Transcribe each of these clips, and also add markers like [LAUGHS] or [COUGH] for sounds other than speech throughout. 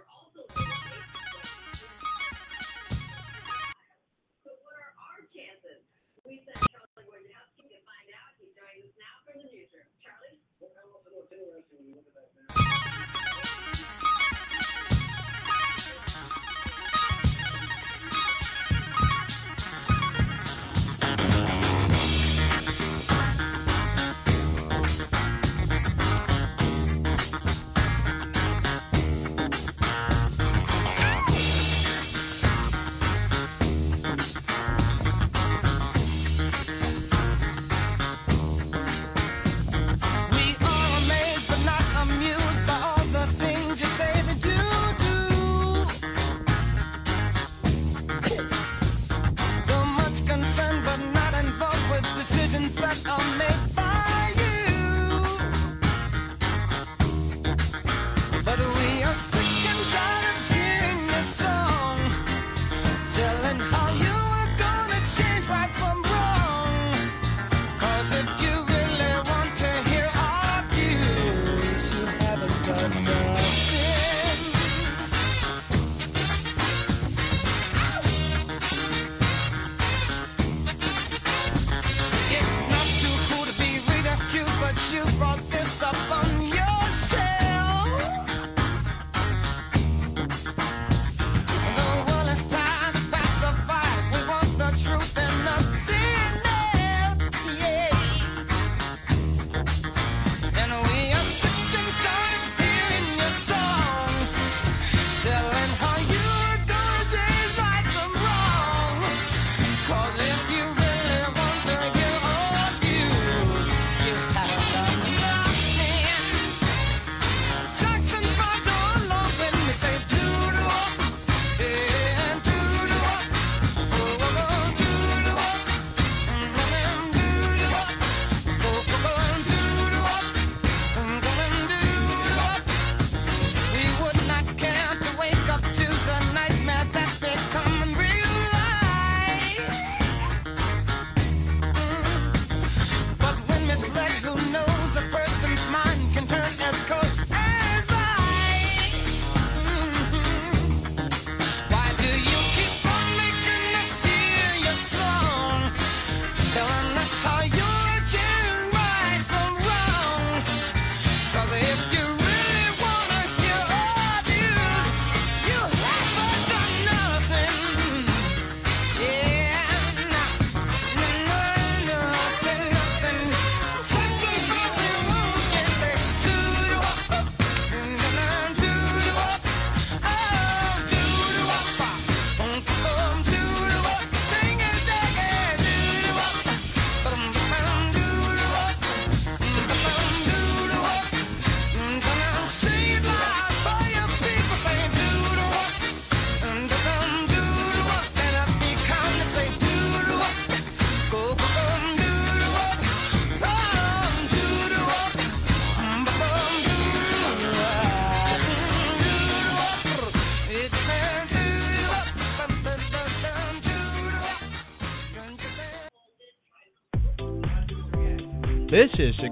This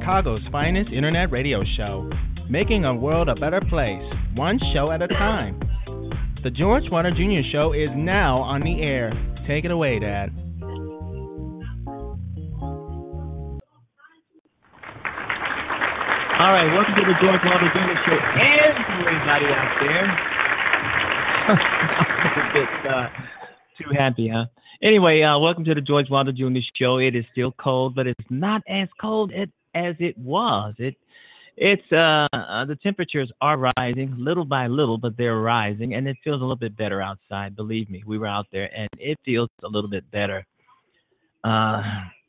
Chicago's finest internet radio show, making a world a better place, one show at a time. The George Wilder Jr. Show is now on the air. Take it away, Dad. All right, welcome to the George Wilder Jr. Show. And everybody out there. [LAUGHS] a bit uh, too happy, huh? Anyway, uh, welcome to the George Wilder Jr. Show. It is still cold, but it's not as cold it, as it was. It, it's uh, uh, the temperatures are rising little by little, but they're rising, and it feels a little bit better outside. Believe me, we were out there, and it feels a little bit better uh,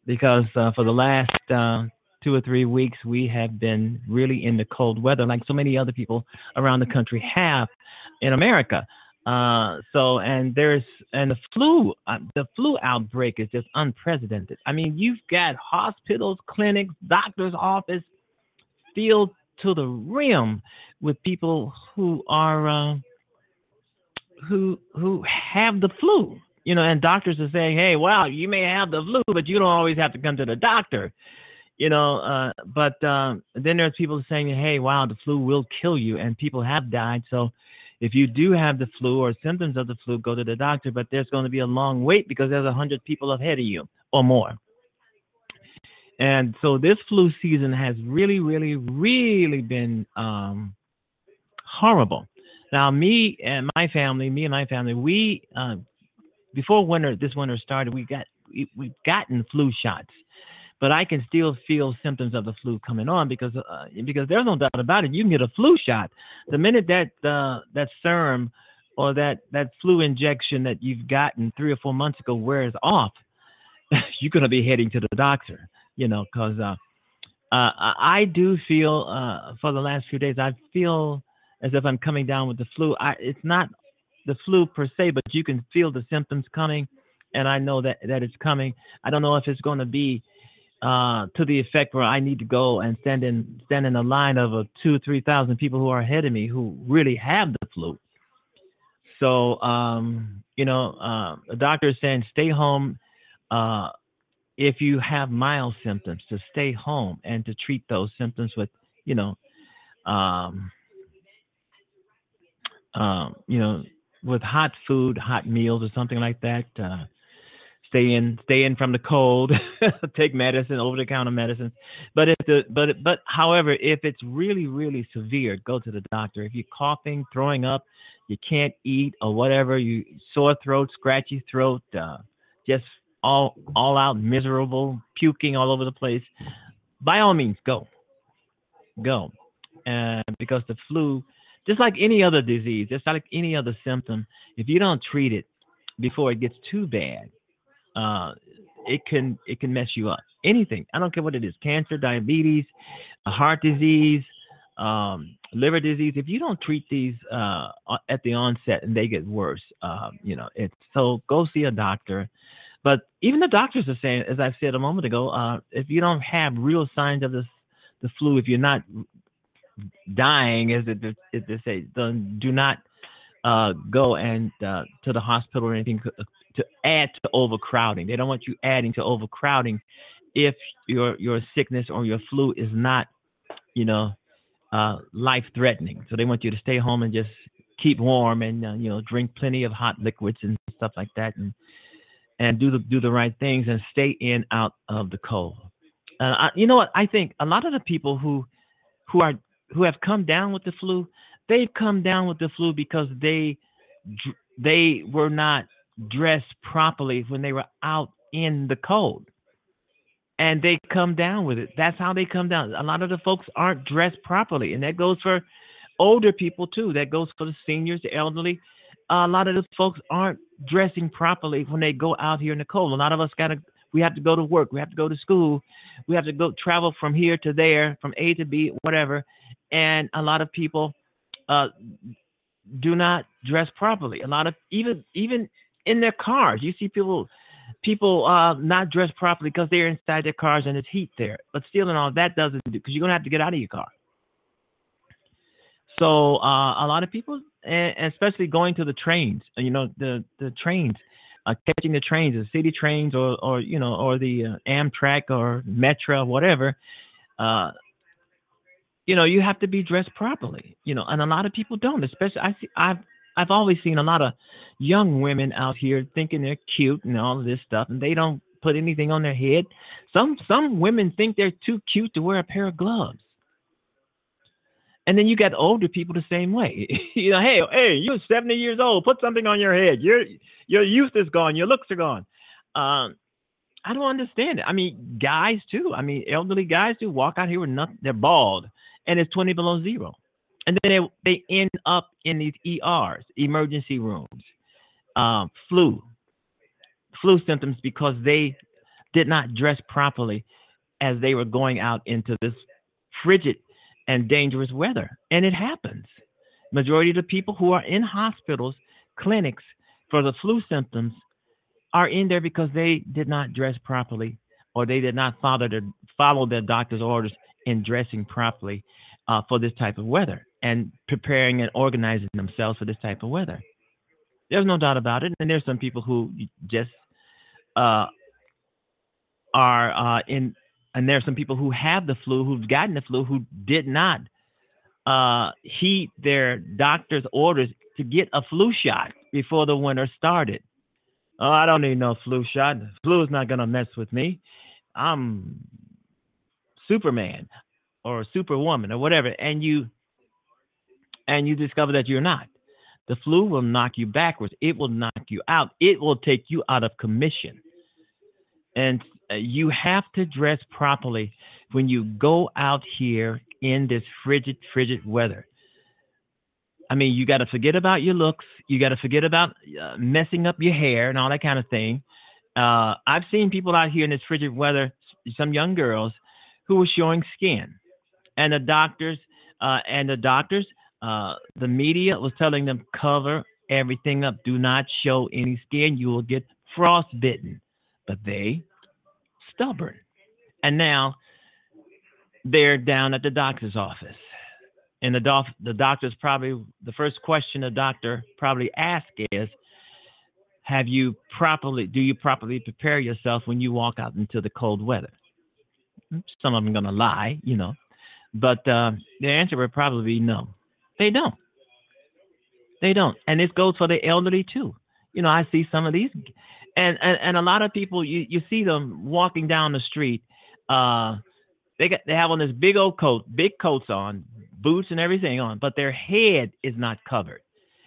because uh, for the last uh, two or three weeks we have been really in the cold weather, like so many other people around the country have in America. Uh, so and there's and the flu uh, the flu outbreak is just unprecedented. I mean, you've got hospitals, clinics, doctors' office filled to the rim with people who are uh, who who have the flu. You know, and doctors are saying, "Hey, wow, you may have the flu, but you don't always have to come to the doctor." You know, uh, but um, then there's people saying, "Hey, wow, the flu will kill you," and people have died. So if you do have the flu or symptoms of the flu, go to the doctor. But there's going to be a long wait because there's a hundred people ahead of you or more. And so this flu season has really, really, really been um, horrible. Now, me and my family, me and my family, we uh, before winter, this winter started, we got we, we've gotten flu shots, but I can still feel symptoms of the flu coming on because uh, because there's no doubt about it. You can get a flu shot the minute that uh, that serum or that that flu injection that you've gotten three or four months ago wears off. [LAUGHS] you're to be heading to the doctor you know, because uh, uh, I do feel uh, for the last few days, I feel as if I'm coming down with the flu. I, it's not the flu per se, but you can feel the symptoms coming, and I know that that it's coming. I don't know if it's going to be uh, to the effect where I need to go and stand in stand in a line of a two three thousand people who are ahead of me who really have the flu. So um, you know, uh, the doctor is saying stay home. Uh, if you have mild symptoms to stay home and to treat those symptoms with you know um, um, you know with hot food hot meals or something like that uh, stay in stay in from the cold [LAUGHS] take medicine over the counter medicine but if the but but however if it's really really severe go to the doctor if you're coughing throwing up you can't eat or whatever you sore throat scratchy throat uh, just all all out miserable, puking all over the place, by all means go. Go. And because the flu, just like any other disease, just like any other symptom, if you don't treat it before it gets too bad, uh, it can it can mess you up. Anything. I don't care what it is. Cancer, diabetes, heart disease, um, liver disease. If you don't treat these uh, at the onset and they get worse, uh, you know, it's so go see a doctor but even the doctors are saying, as I said a moment ago, uh, if you don't have real signs of this, the flu, if you're not dying, as it, as they say, then do not uh, go and uh, to the hospital or anything to add to overcrowding. They don't want you adding to overcrowding if your your sickness or your flu is not, you know, uh, life threatening. So they want you to stay home and just keep warm and uh, you know drink plenty of hot liquids and stuff like that and and do the do the right things and stay in out of the cold. Uh, I, you know what? I think a lot of the people who who are who have come down with the flu, they've come down with the flu because they they were not dressed properly when they were out in the cold. And they come down with it. That's how they come down. A lot of the folks aren't dressed properly. And that goes for older people too. That goes for the seniors, the elderly. Uh, a lot of the folks aren't dressing properly when they go out here in the cold. A lot of us got to, we have to go to work, we have to go to school, we have to go travel from here to there, from A to B, whatever. And a lot of people uh, do not dress properly. A lot of even even in their cars, you see people people uh, not dressed properly because they're inside their cars and it's heat there. But still, and all that doesn't do because you're gonna have to get out of your car. So uh, a lot of people and especially going to the trains. Uh, you know, the the trains, uh, catching the trains, the city trains, or or you know, or the uh, Amtrak or Metro, whatever. Uh, you know, you have to be dressed properly. You know, and a lot of people don't. Especially, I see, I've I've always seen a lot of young women out here thinking they're cute and all this stuff, and they don't put anything on their head. Some some women think they're too cute to wear a pair of gloves. And then you got older people the same way. [LAUGHS] you know, hey, hey, you're 70 years old. Put something on your head. Your your youth is gone. Your looks are gone. Um, I don't understand it. I mean, guys too. I mean, elderly guys do walk out here with nothing. They're bald, and it's 20 below zero, and then they they end up in these ERs, emergency rooms, um, flu, flu symptoms because they did not dress properly as they were going out into this frigid and dangerous weather. And it happens. Majority of the people who are in hospitals, clinics for the flu symptoms are in there because they did not dress properly or they did not follow their, follow their doctor's orders in dressing properly uh, for this type of weather and preparing and organizing themselves for this type of weather. There's no doubt about it. And there's some people who just uh, are uh, in and there are some people who have the flu, who've gotten the flu, who did not uh, heed their doctor's orders to get a flu shot before the winter started. Oh, I don't need no flu shot. Flu is not gonna mess with me. I'm Superman or Superwoman or whatever, and you and you discover that you're not. The flu will knock you backwards. It will knock you out. It will take you out of commission. And uh, you have to dress properly when you go out here in this frigid, frigid weather. I mean, you got to forget about your looks. You got to forget about uh, messing up your hair and all that kind of thing. Uh, I've seen people out here in this frigid weather, some young girls who were showing skin, and the doctors uh, and the doctors, uh, the media was telling them cover everything up. Do not show any skin. You will get frostbitten. But they stubborn, and now they're down at the doctor's office and the, doc, the doctor's probably the first question the doctor probably asks is have you properly do you properly prepare yourself when you walk out into the cold weather some of them to lie you know but uh, the answer would probably be no they don't they don't and this goes for the elderly too you know i see some of these and and, and a lot of people you, you see them walking down the street uh, they got they have on this big old coat, big coats on, boots and everything on, but their head is not covered.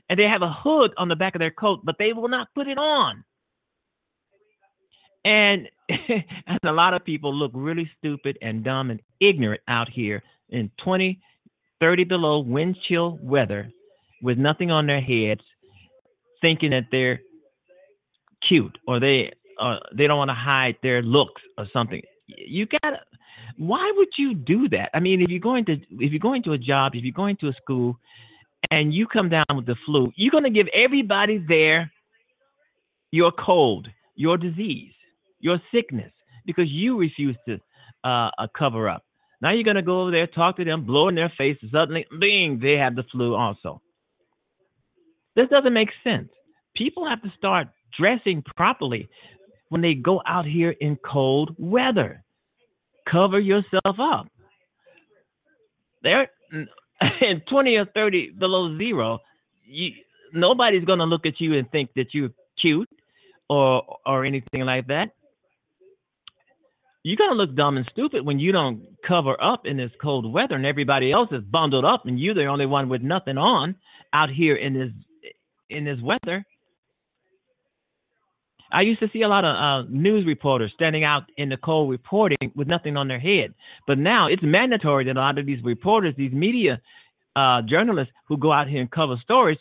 And they have a hood on the back of their coat, but they will not put it on. And [LAUGHS] and a lot of people look really stupid and dumb and ignorant out here in 20, 30 below wind chill weather with nothing on their heads, thinking that they're cute or they uh, they don't want to hide their looks or something. You gotta why would you do that? I mean, if you're going to if you're going to a job, if you're going to a school, and you come down with the flu, you're going to give everybody there your cold, your disease, your sickness, because you refuse to uh, uh, cover up. Now you're going to go over there, talk to them, blow in their faces. Suddenly, bing, they have the flu also. This doesn't make sense. People have to start dressing properly when they go out here in cold weather cover yourself up. There, [LAUGHS] in 20 or 30 below zero, you, nobody's going to look at you and think that you're cute or or anything like that. You're gonna look dumb and stupid when you don't cover up in this cold weather and everybody else is bundled up and you're the only one with nothing on out here in this in this weather. I used to see a lot of uh, news reporters standing out in the cold reporting with nothing on their head. But now it's mandatory that a lot of these reporters, these media uh, journalists who go out here and cover stories,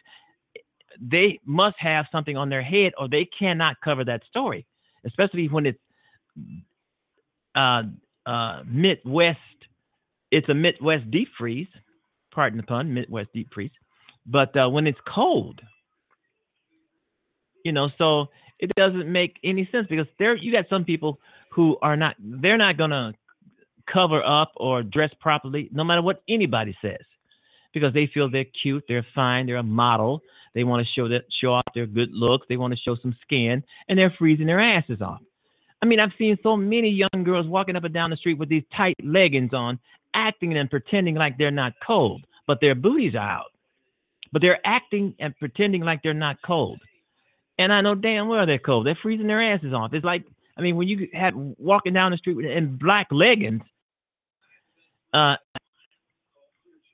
they must have something on their head or they cannot cover that story, especially when it's uh, uh, Midwest. It's a Midwest deep freeze, pardon the pun, Midwest deep freeze. But uh, when it's cold, you know, so it doesn't make any sense because there you got some people who are not they're not gonna cover up or dress properly no matter what anybody says because they feel they're cute they're fine they're a model they want to show that show off their good looks they want to show some skin and they're freezing their asses off i mean i've seen so many young girls walking up and down the street with these tight leggings on acting and pretending like they're not cold but their booties are out but they're acting and pretending like they're not cold and I know damn well they're cold. They're freezing their asses off. It's like, I mean, when you had walking down the street in black leggings, uh,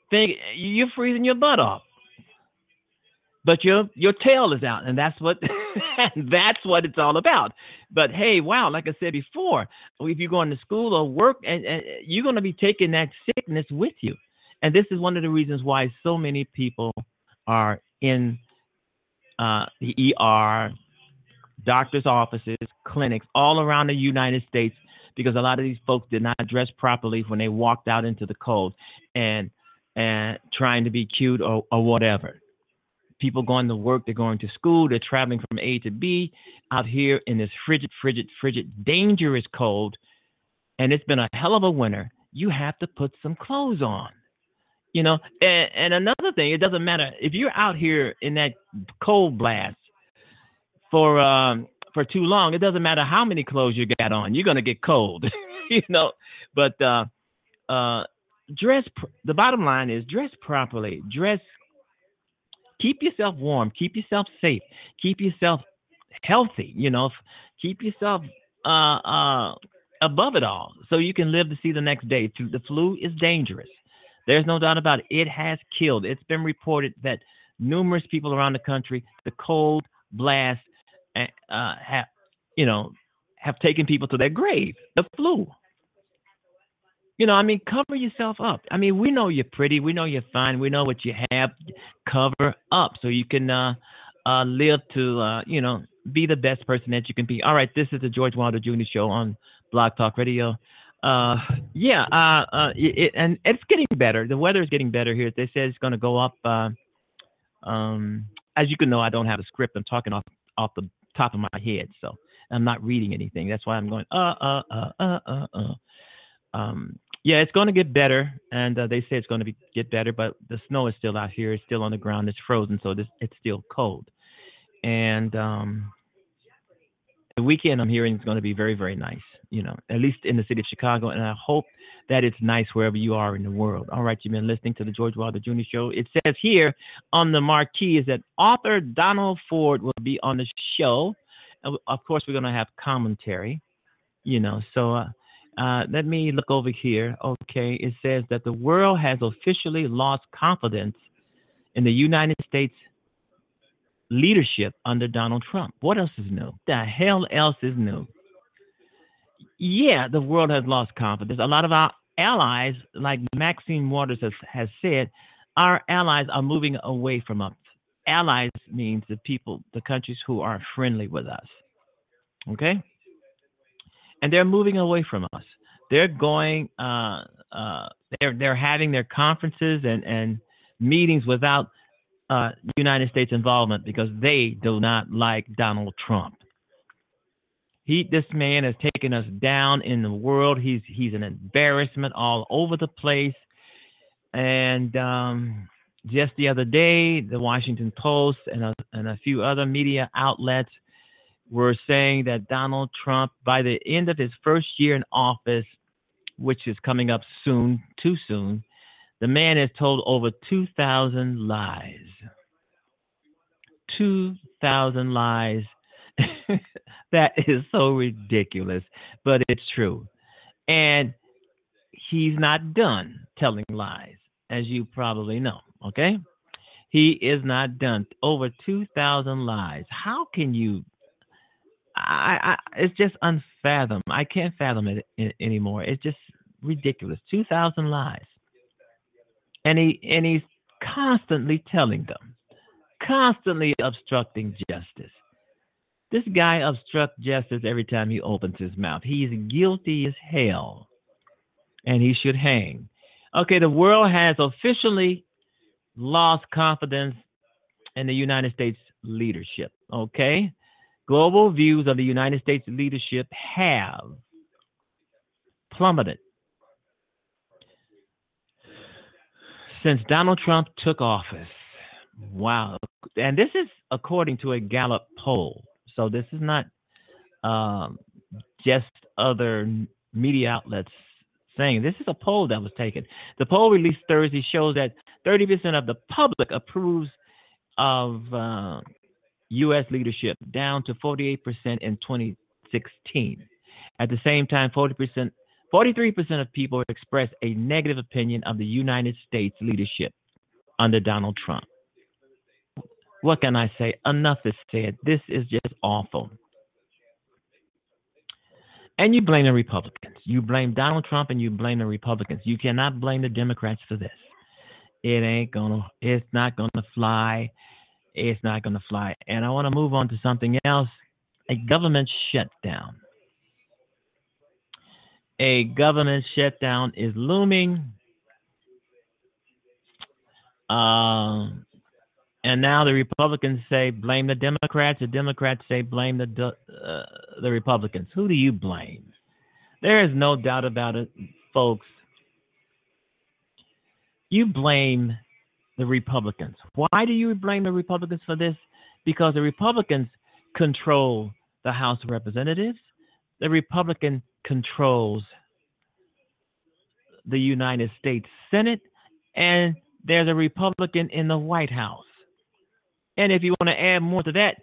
think you're freezing your butt off. But your your tail is out, and that's what [LAUGHS] that's what it's all about. But hey, wow, like I said before, if you're going to school or work, and, and you're going to be taking that sickness with you, and this is one of the reasons why so many people are in uh, the ER, doctors' offices, clinics all around the United States because a lot of these folks did not dress properly when they walked out into the cold and and trying to be cute or, or whatever. People going to work, they're going to school, they're traveling from A to B out here in this frigid, frigid, frigid, dangerous cold. And it's been a hell of a winter. You have to put some clothes on. You know, and, and another thing, it doesn't matter if you're out here in that cold blast for um, for too long. It doesn't matter how many clothes you got on, you're gonna get cold. [LAUGHS] you know, but uh, uh, dress. Pr- the bottom line is dress properly. Dress keep yourself warm, keep yourself safe, keep yourself healthy. You know, keep yourself uh, uh, above it all, so you can live to see the next day. The flu is dangerous. There's no doubt about it. It has killed. It's been reported that numerous people around the country, the cold blast, uh, have, you know, have taken people to their grave. The flu. You know, I mean, cover yourself up. I mean, we know you're pretty. We know you're fine. We know what you have. Cover up so you can uh, uh, live to, uh, you know, be the best person that you can be. All right, this is the George Wilder Jr. Show on Blog Talk Radio. Uh, yeah, uh, uh, it, and it's getting better. The weather is getting better here. They said it's going to go up. Uh, um, as you can know, I don't have a script. I'm talking off off the top of my head, so I'm not reading anything. That's why I'm going uh uh uh uh uh. uh. Um, yeah, it's going to get better, and uh, they say it's going to be, get better, but the snow is still out here. It's still on the ground. It's frozen, so this, it's still cold. And um, the weekend I'm hearing is going to be very, very nice. You know, at least in the city of Chicago, and I hope that it's nice wherever you are in the world. All right, you've been listening to the George Wilder Jr. Show. It says here on the marquee is that author Donald Ford will be on the show. Of course, we're going to have commentary. You know, so. Uh, uh, let me look over here. Okay, it says that the world has officially lost confidence in the United States leadership under Donald Trump. What else is new? The hell else is new? Yeah, the world has lost confidence. A lot of our allies, like Maxine Waters has, has said, our allies are moving away from us. Allies means the people, the countries who are friendly with us. Okay? And they're moving away from us. They're going, uh, uh, they're they're having their conferences and and meetings without uh, United States involvement because they do not like Donald Trump. He, this man has taken us down in the world. He's he's an embarrassment all over the place. And um, just the other day, the Washington Post and a, and a few other media outlets were saying that Donald Trump, by the end of his first year in office, which is coming up soon, too soon, the man has told over 2,000 lies. 2,000 lies. [LAUGHS] that is so ridiculous, but it's true. And he's not done telling lies, as you probably know, okay? He is not done. Over 2,000 lies. How can you I, I it's just unfathom. I can't fathom it anymore. It's just ridiculous. Two thousand lies, and he and he's constantly telling them, constantly obstructing justice. This guy obstructs justice every time he opens his mouth. He's guilty as hell, and he should hang. Okay, the world has officially lost confidence in the United States leadership. Okay, global views of the United States leadership have plummeted since Donald Trump took office. Wow. And this is according to a Gallup poll. So this is not um, just other media outlets saying this is a poll that was taken. The poll released Thursday shows that 30% of the public approves of uh, U.S. leadership down to 48% in 2016. At the same time, 40%, 43% of people expressed a negative opinion of the United States leadership under Donald Trump. What can I say? Enough is said. This is just awful. And you blame the Republicans. You blame Donald Trump and you blame the Republicans. You cannot blame the Democrats for this. It ain't gonna, it's not gonna fly it's not going to fly. And I want to move on to something else a government shutdown. A government shutdown is looming. Uh, and now the Republicans say blame the Democrats. The Democrats say blame the uh, the Republicans. Who do you blame? There is no doubt about it, folks. You blame the Republicans. Why do you blame the Republicans for this? Because the Republicans control the House of Representatives. The Republican controls the United States Senate, and there's a Republican in the White House. And if you want to add more to that,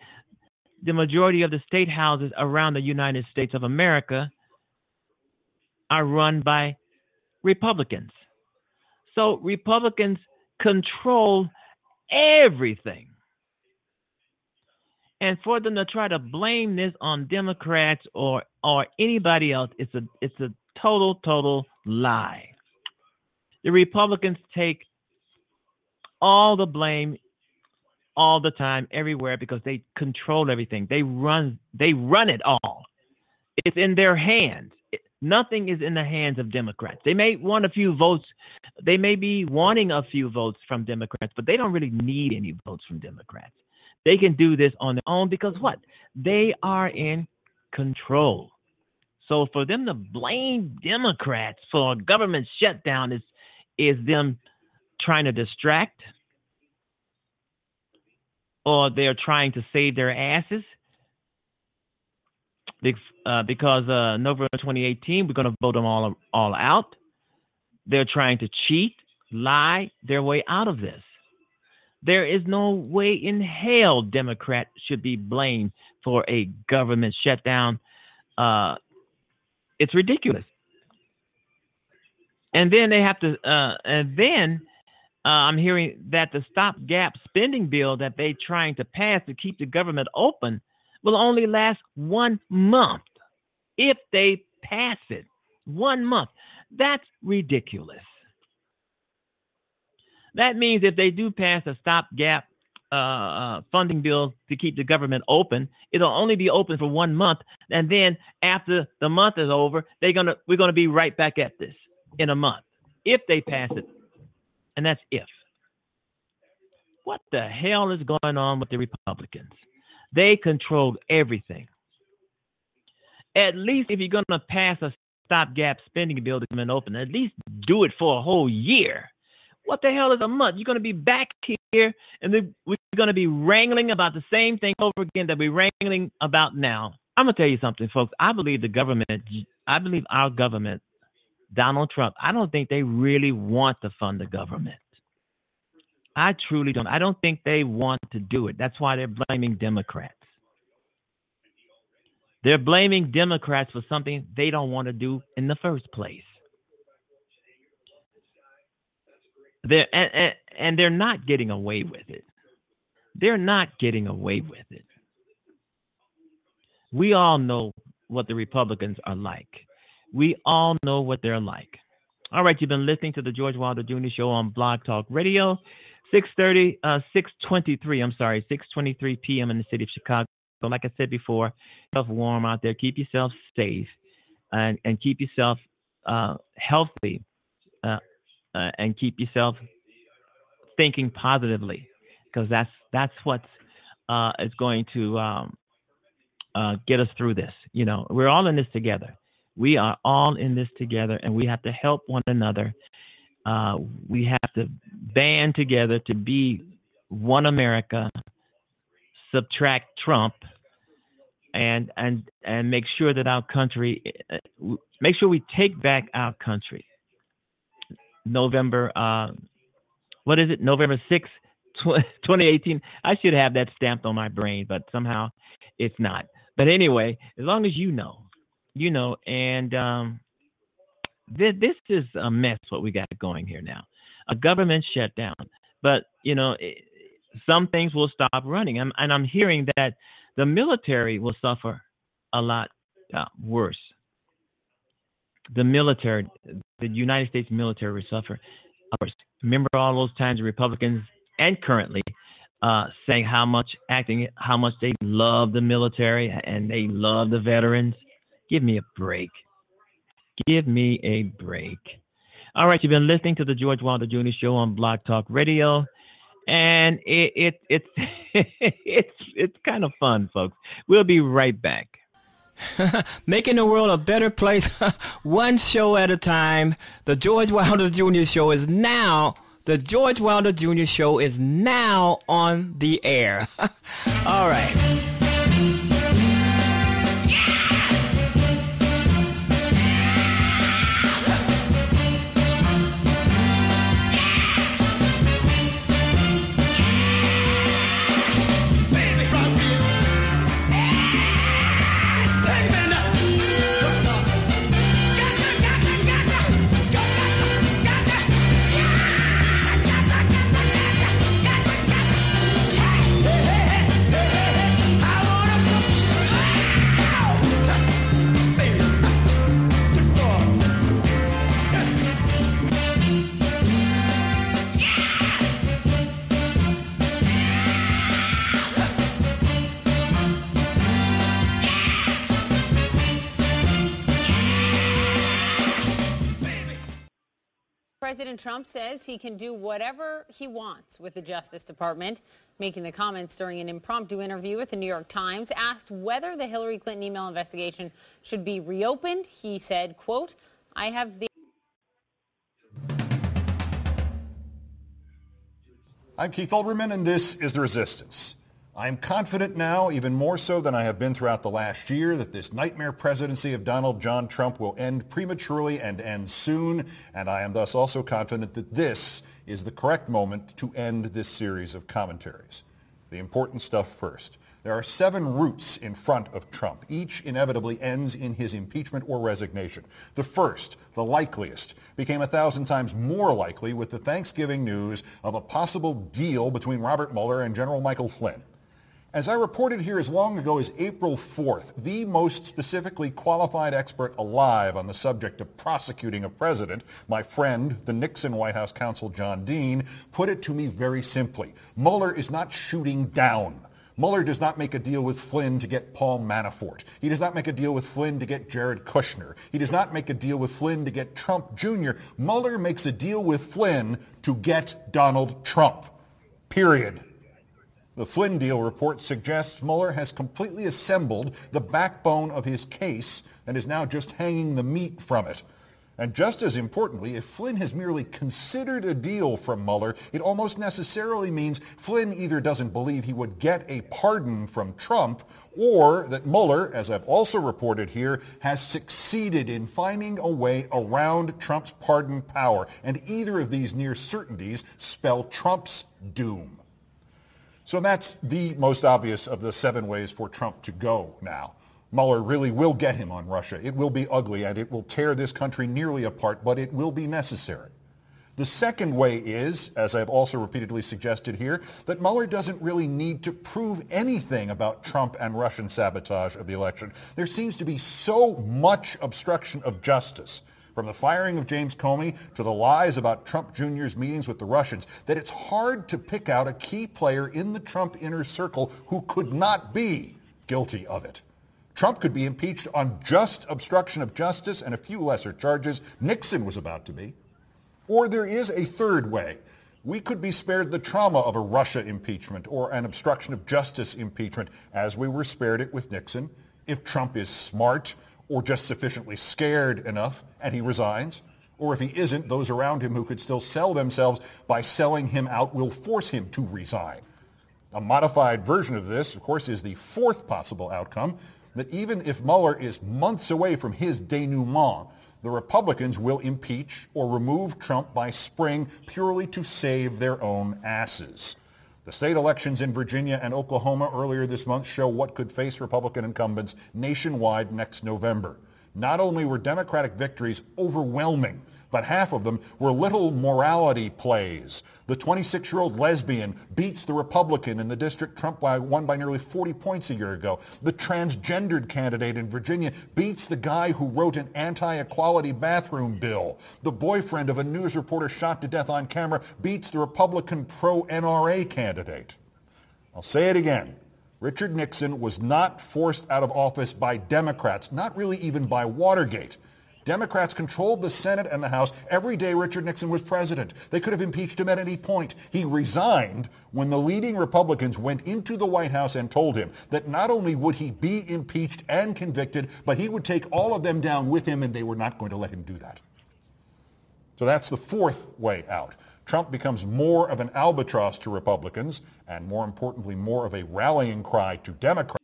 the majority of the state houses around the United States of America are run by Republicans. So Republicans control everything. And for them to try to blame this on Democrats or or anybody else, it's a it's a total total lie. The Republicans take all the blame all the time everywhere because they control everything. They run they run it all. It's in their hands. Nothing is in the hands of Democrats. They may want a few votes. They may be wanting a few votes from Democrats, but they don't really need any votes from Democrats. They can do this on their own because what? They are in control. So for them to blame Democrats for a government shutdown is is them trying to distract or they're trying to save their asses uh, because uh, November 2018, we're going to vote them all all out. They're trying to cheat, lie their way out of this. There is no way in hell Democrats should be blamed for a government shutdown. Uh, it's ridiculous. And then they have to, uh, and then uh, I'm hearing that the stopgap spending bill that they're trying to pass to keep the government open will only last one month if they pass it. One month. That's ridiculous. That means if they do pass a stopgap uh, uh, funding bill to keep the government open, it'll only be open for one month, and then after the month is over, they're gonna we're gonna be right back at this in a month if they pass it, and that's if. What the hell is going on with the Republicans? They control everything. At least if you're going to pass a stopgap spending bill to come in open, at least do it for a whole year. What the hell is a month? You're going to be back here and we're going to be wrangling about the same thing over again that we're wrangling about now. I'm going to tell you something, folks. I believe the government, I believe our government, Donald Trump, I don't think they really want to fund the government. I truly don't. I don't think they want to do it. That's why they're blaming Democrats. They're blaming Democrats for something they don't want to do in the first place. They're, and, and, and they're not getting away with it. They're not getting away with it. We all know what the Republicans are like. We all know what they're like. All right, you've been listening to the George Wilder Jr. Show on Blog Talk Radio. 6:30, uh, 6:23. I'm sorry, 6:23 p.m. in the city of Chicago. So, like I said before, yourself warm out there. Keep yourself safe, and and keep yourself uh, healthy, uh, uh, and keep yourself thinking positively, because that's that's what's uh, is going to um, uh, get us through this. You know, we're all in this together. We are all in this together, and we have to help one another uh, we have to band together to be one America, subtract Trump, and and and make sure that our country, uh, make sure we take back our country. November, uh, what is it? November sixth, 2018. [LAUGHS] I should have that stamped on my brain, but somehow it's not. But anyway, as long as you know, you know, and um, this, is a mess what we got going here now. A government shutdown, but you know some things will stop running, and I'm hearing that the military will suffer a lot uh, worse. The military, the United States military will suffer. Remember all those times the Republicans and currently uh, saying how much acting, how much they love the military and they love the veterans. Give me a break. Give me a break. All right, you've been listening to the George Wilder Jr. Show on Blog Talk Radio, and it, it it's [LAUGHS] it's it's kind of fun, folks. We'll be right back. [LAUGHS] Making the world a better place, [LAUGHS] one show at a time. The George Wilder Jr. Show is now. The George Wilder Jr. Show is now on the air. All right. President Trump says he can do whatever he wants with the Justice Department. Making the comments during an impromptu interview with the New York Times, asked whether the Hillary Clinton email investigation should be reopened. He said, quote, I have the I'm Keith Olbermann, and this is The Resistance. I am confident now, even more so than I have been throughout the last year, that this nightmare presidency of Donald John Trump will end prematurely and end soon, and I am thus also confident that this is the correct moment to end this series of commentaries. The important stuff first. There are seven routes in front of Trump. Each inevitably ends in his impeachment or resignation. The first, the likeliest, became a thousand times more likely with the Thanksgiving news of a possible deal between Robert Mueller and General Michael Flynn. As I reported here as long ago as April 4th, the most specifically qualified expert alive on the subject of prosecuting a president, my friend, the Nixon White House counsel John Dean, put it to me very simply. Mueller is not shooting down. Mueller does not make a deal with Flynn to get Paul Manafort. He does not make a deal with Flynn to get Jared Kushner. He does not make a deal with Flynn to get Trump Jr. Mueller makes a deal with Flynn to get Donald Trump. Period. The Flynn deal report suggests Mueller has completely assembled the backbone of his case and is now just hanging the meat from it. And just as importantly, if Flynn has merely considered a deal from Mueller, it almost necessarily means Flynn either doesn't believe he would get a pardon from Trump or that Mueller, as I've also reported here, has succeeded in finding a way around Trump's pardon power. And either of these near certainties spell Trump's doom. So that's the most obvious of the seven ways for Trump to go now. Mueller really will get him on Russia. It will be ugly and it will tear this country nearly apart, but it will be necessary. The second way is, as I've also repeatedly suggested here, that Mueller doesn't really need to prove anything about Trump and Russian sabotage of the election. There seems to be so much obstruction of justice from the firing of James Comey to the lies about Trump Jr.'s meetings with the Russians, that it's hard to pick out a key player in the Trump inner circle who could not be guilty of it. Trump could be impeached on just obstruction of justice and a few lesser charges. Nixon was about to be. Or there is a third way. We could be spared the trauma of a Russia impeachment or an obstruction of justice impeachment as we were spared it with Nixon if Trump is smart or just sufficiently scared enough and he resigns. Or if he isn't, those around him who could still sell themselves by selling him out will force him to resign. A modified version of this, of course, is the fourth possible outcome, that even if Mueller is months away from his denouement, the Republicans will impeach or remove Trump by spring purely to save their own asses. The state elections in Virginia and Oklahoma earlier this month show what could face Republican incumbents nationwide next November. Not only were Democratic victories overwhelming, but half of them were little morality plays. The 26-year-old lesbian beats the Republican in the district Trump won by nearly 40 points a year ago. The transgendered candidate in Virginia beats the guy who wrote an anti-equality bathroom bill. The boyfriend of a news reporter shot to death on camera beats the Republican pro-NRA candidate. I'll say it again. Richard Nixon was not forced out of office by Democrats, not really even by Watergate. Democrats controlled the Senate and the House every day Richard Nixon was president. They could have impeached him at any point. He resigned when the leading Republicans went into the White House and told him that not only would he be impeached and convicted, but he would take all of them down with him, and they were not going to let him do that. So that's the fourth way out. Trump becomes more of an albatross to Republicans and, more importantly, more of a rallying cry to Democrats.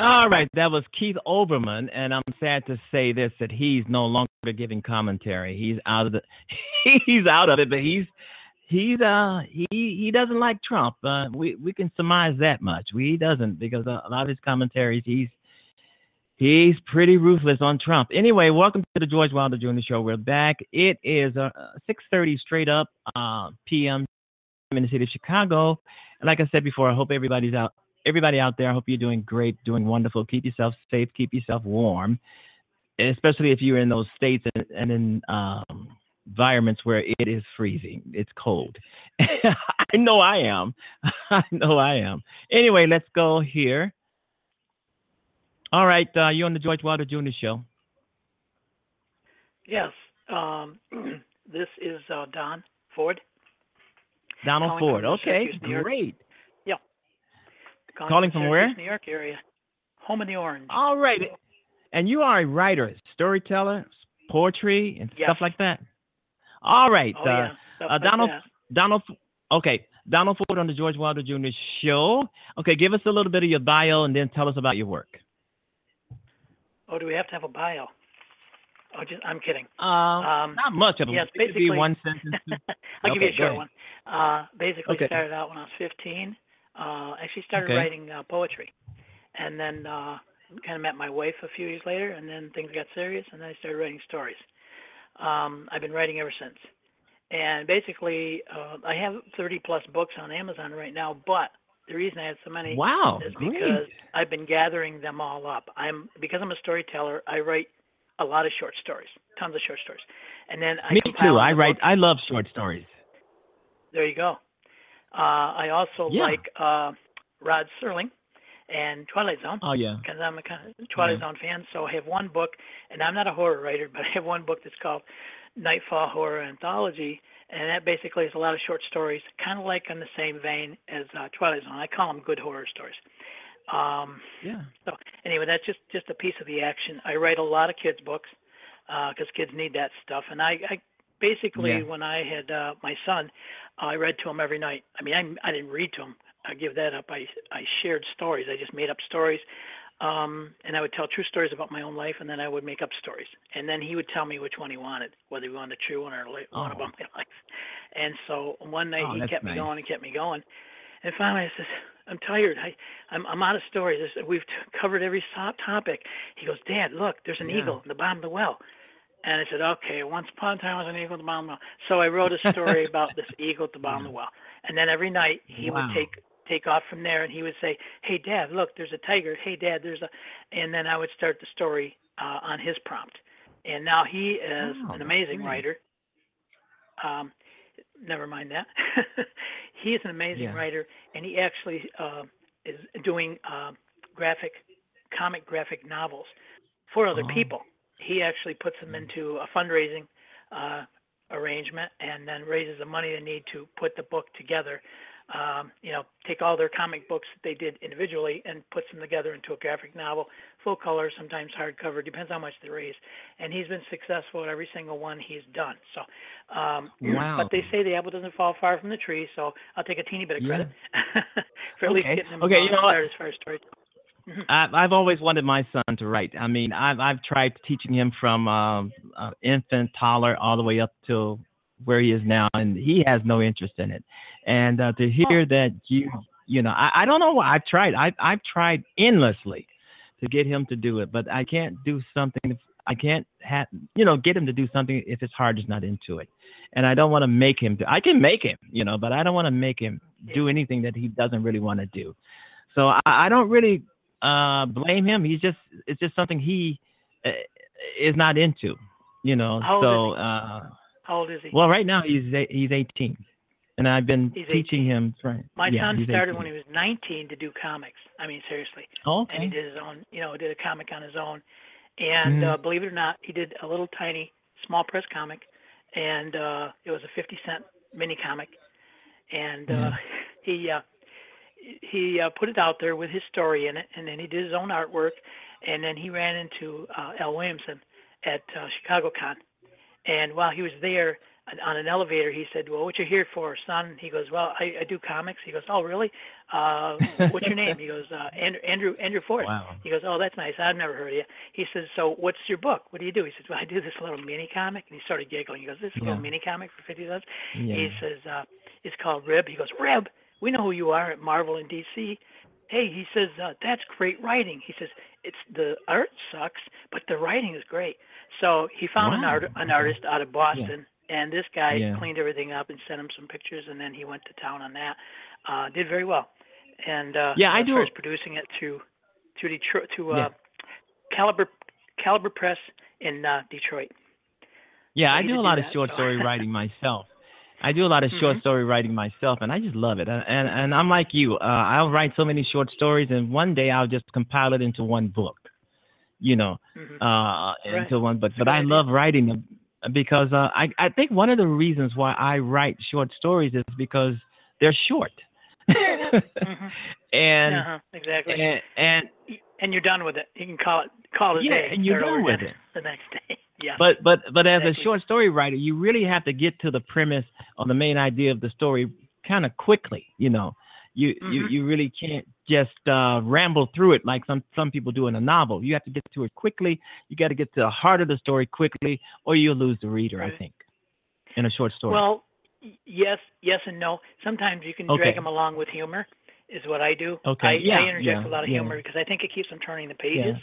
All right, that was Keith Olbermann, and I'm sad to say this that he's no longer giving commentary. He's out of the [LAUGHS] he's out of it, but he's he's uh he he doesn't like Trump. Uh, we we can surmise that much. We, he doesn't because a lot of his commentaries he's he's pretty ruthless on Trump. Anyway, welcome to the George Wilder Jr. Show. We're back. It is uh 6:30 straight up uh p.m. in the city of Chicago, and like I said before, I hope everybody's out everybody out there, I hope you're doing great, doing wonderful. Keep yourself safe, keep yourself warm, especially if you're in those states and, and in um, environments where it is freezing, it's cold. [LAUGHS] I know I am. [LAUGHS] I know I am. Anyway, let's go here. All right, uh, you're on the George Wilder Jr. Show. Yes. Um, [CLEARS THROAT] this is uh, Don Ford. Donald Ford. Okay, great. Calling, Calling from where? New York area. Home of the Orange. All right. And you are a writer, storyteller, poetry, and Yes. stuff like that. All right. oh uh, yeah. Uh, Donald that. Donald. Okay, Donald Ford on the George Wilder Jr. Show. Okay, give us a little bit of your bio and then tell us about your work. Oh, do we have to have a bio? Oh, just I'm kidding. Uh, Um, not much of them. yes, it could be basically- one sentence. [LAUGHS] I'll give you a short one. Uh, basically, Okay. started out when I was 15. Uh, actually started Okay. writing uh, poetry, and then uh, kind of met my wife a few years later, and then things got serious, and then I started writing stories. Um, I've been writing ever since, and basically, uh, I have 30 plus books on Amazon right now. But the reason I have so many Wow, is great. because I've been gathering them all up. I'm because I'm a storyteller. I write a lot of short stories, tons of short stories, and then I Me too. I write. books. I love short stories. There you go. Uh, I also Yeah. like uh, Rod Serling and Twilight Zone Oh yeah. because I'm a kind of Twilight Yeah. Zone fan. So I have one book, and I'm not a horror writer, [LAUGHS] but I have one book that's called Nightfall Horror Anthology, and that basically is a lot of short stories, kind of like in the same vein as uh, Twilight Zone. I call them good horror stories. Um, Yeah. so anyway, that's just just a piece of the action. I write a lot of kids books because kids need that stuff, and I, I basically Yeah. when I had uh, my son, I read to him every night. I mean, I I didn't read to him. I give that up. I I shared stories. I just made up stories. Um, and I would tell true stories about my own life, and then I would make up stories. And then he would tell me which one he wanted, whether he wanted a true one or a li- one Oh. about [LAUGHS] my life. And so one night Oh, he kept nice. me going and kept me going. And finally I said, I'm tired. I, I'm, I'm out of stories. We've t- covered every so- topic. He goes, Dad, look, there's an Yeah. eagle in the bottom of the well. And I said, okay, once upon a time I was an eagle at the bottom of the well. So I wrote a story [LAUGHS] about this eagle at the bottom of the well. And then every night he Wow. would take take off from there and he would say, Hey Dad, look, there's a tiger. Hey Dad, there's a and then I would start the story uh, on his prompt. And now he is an amazing great. writer. Um, never mind that. [LAUGHS] he is an amazing Yeah. writer, and he actually uh, is doing uh, graphic, comic graphic novels for other Oh. people. He actually puts them into a fundraising uh, arrangement, and then raises the money they need to put the book together. Um, you know, take all their comic books that they did individually and puts them together into a graphic novel, full color, sometimes hardcover, depends how much they raise. And he's been successful at every single one he's done. So, um, Wow. but they say the apple doesn't fall far from the tree, so I'll take a teeny bit of Yeah. credit [LAUGHS] for at least getting him Okay, you know as far as story. [LAUGHS] I've, I've always wanted my son to write. I mean, I've I've tried teaching him from um, uh, infant, toddler, all the way up to where he is now, and he has no interest in it. And uh, to hear that you, you know, I, I don't know why I've tried. I I've tried endlessly to get him to do it, but I can't do something. If, I can't have, you know, get him to do something if his heart is not into it. And I don't want to make him do. I can make him, you know, but I don't want to make him do anything that he doesn't really want to do. So I, I don't really uh blame him he's just it's just something he uh, is not into you know so uh How old is he? well right now he's he's 18 and i've been He's teaching him right My yeah, son started 18. when he was 19 to do comics. I mean, seriously. oh, and he did his own, you know, did a comic on his own. And Mhm. uh, believe it or not, he did a little tiny small press comic, and uh, it was a 50 cent mini comic. And uh, Mhm. [LAUGHS] he uh, he uh, put it out there with his story in it, and then he did his own artwork. And then he ran into uh, Al Williamson at uh, Chicago Con, and while he was there on- an elevator, he said, "Well, what you here for, son?" He goes, "Well, I, I do comics." He goes, "Oh, really? Uh, what's your [LAUGHS] name?" He goes, uh, "Andrew Andrew Andrew Ford." wow He goes, "Oh, that's nice. I've never heard of you." He says, "So, what's your book? What do you do?" He says, "Well, I do this little mini comic." And he started giggling. He goes, "This little Yeah. mini comic for fifty cents?" yeah He says, uh, "It's called Rib." He goes, "Rib? We know who you are at Marvel and DC." Hey, he says, uh, "That's great writing." He says, "It's the art sucks, but the writing is great." So he found an art an artist out of Boston, and this guy Yeah. cleaned everything up and sent him some pictures, and then he went to town on that. Uh, did very well, and uh, Yeah, I do- as producing it to to Detroit to uh, Yeah. Caliber Caliber Press in uh, Detroit. yeah i do a lot of short so- story [LAUGHS] writing myself I do a lot of short Mhm. story writing myself, and I just love it. And and, I'm like you. Uh, I'll write so many short stories, and one day I'll just compile it into one book. You know, Mhm. uh, Right. into one book. But I love writing them. because uh, I I think one of the reasons why I write short stories is because they're short. [LAUGHS] mm-hmm. And uh-huh, exactly. and and and you're done with it. You can call it call it yeah, day. and you're done with it. the next day. Yeah. But but but as a short story writer, you really have to get to the premise or the main idea of the story kind of quickly. You know, you you Mhm. you really can't just uh, ramble through it like some some people do in a novel. You have to get to it quickly. You got to get to the heart of the story quickly, or you'll lose the reader. I think in a short story. Well, yes, yes and no. Sometimes you can Okay. drag them along with humor, is what I do. Okay, I, yeah, I interject yeah, a lot of yeah. humor because I think it keeps them turning the pages.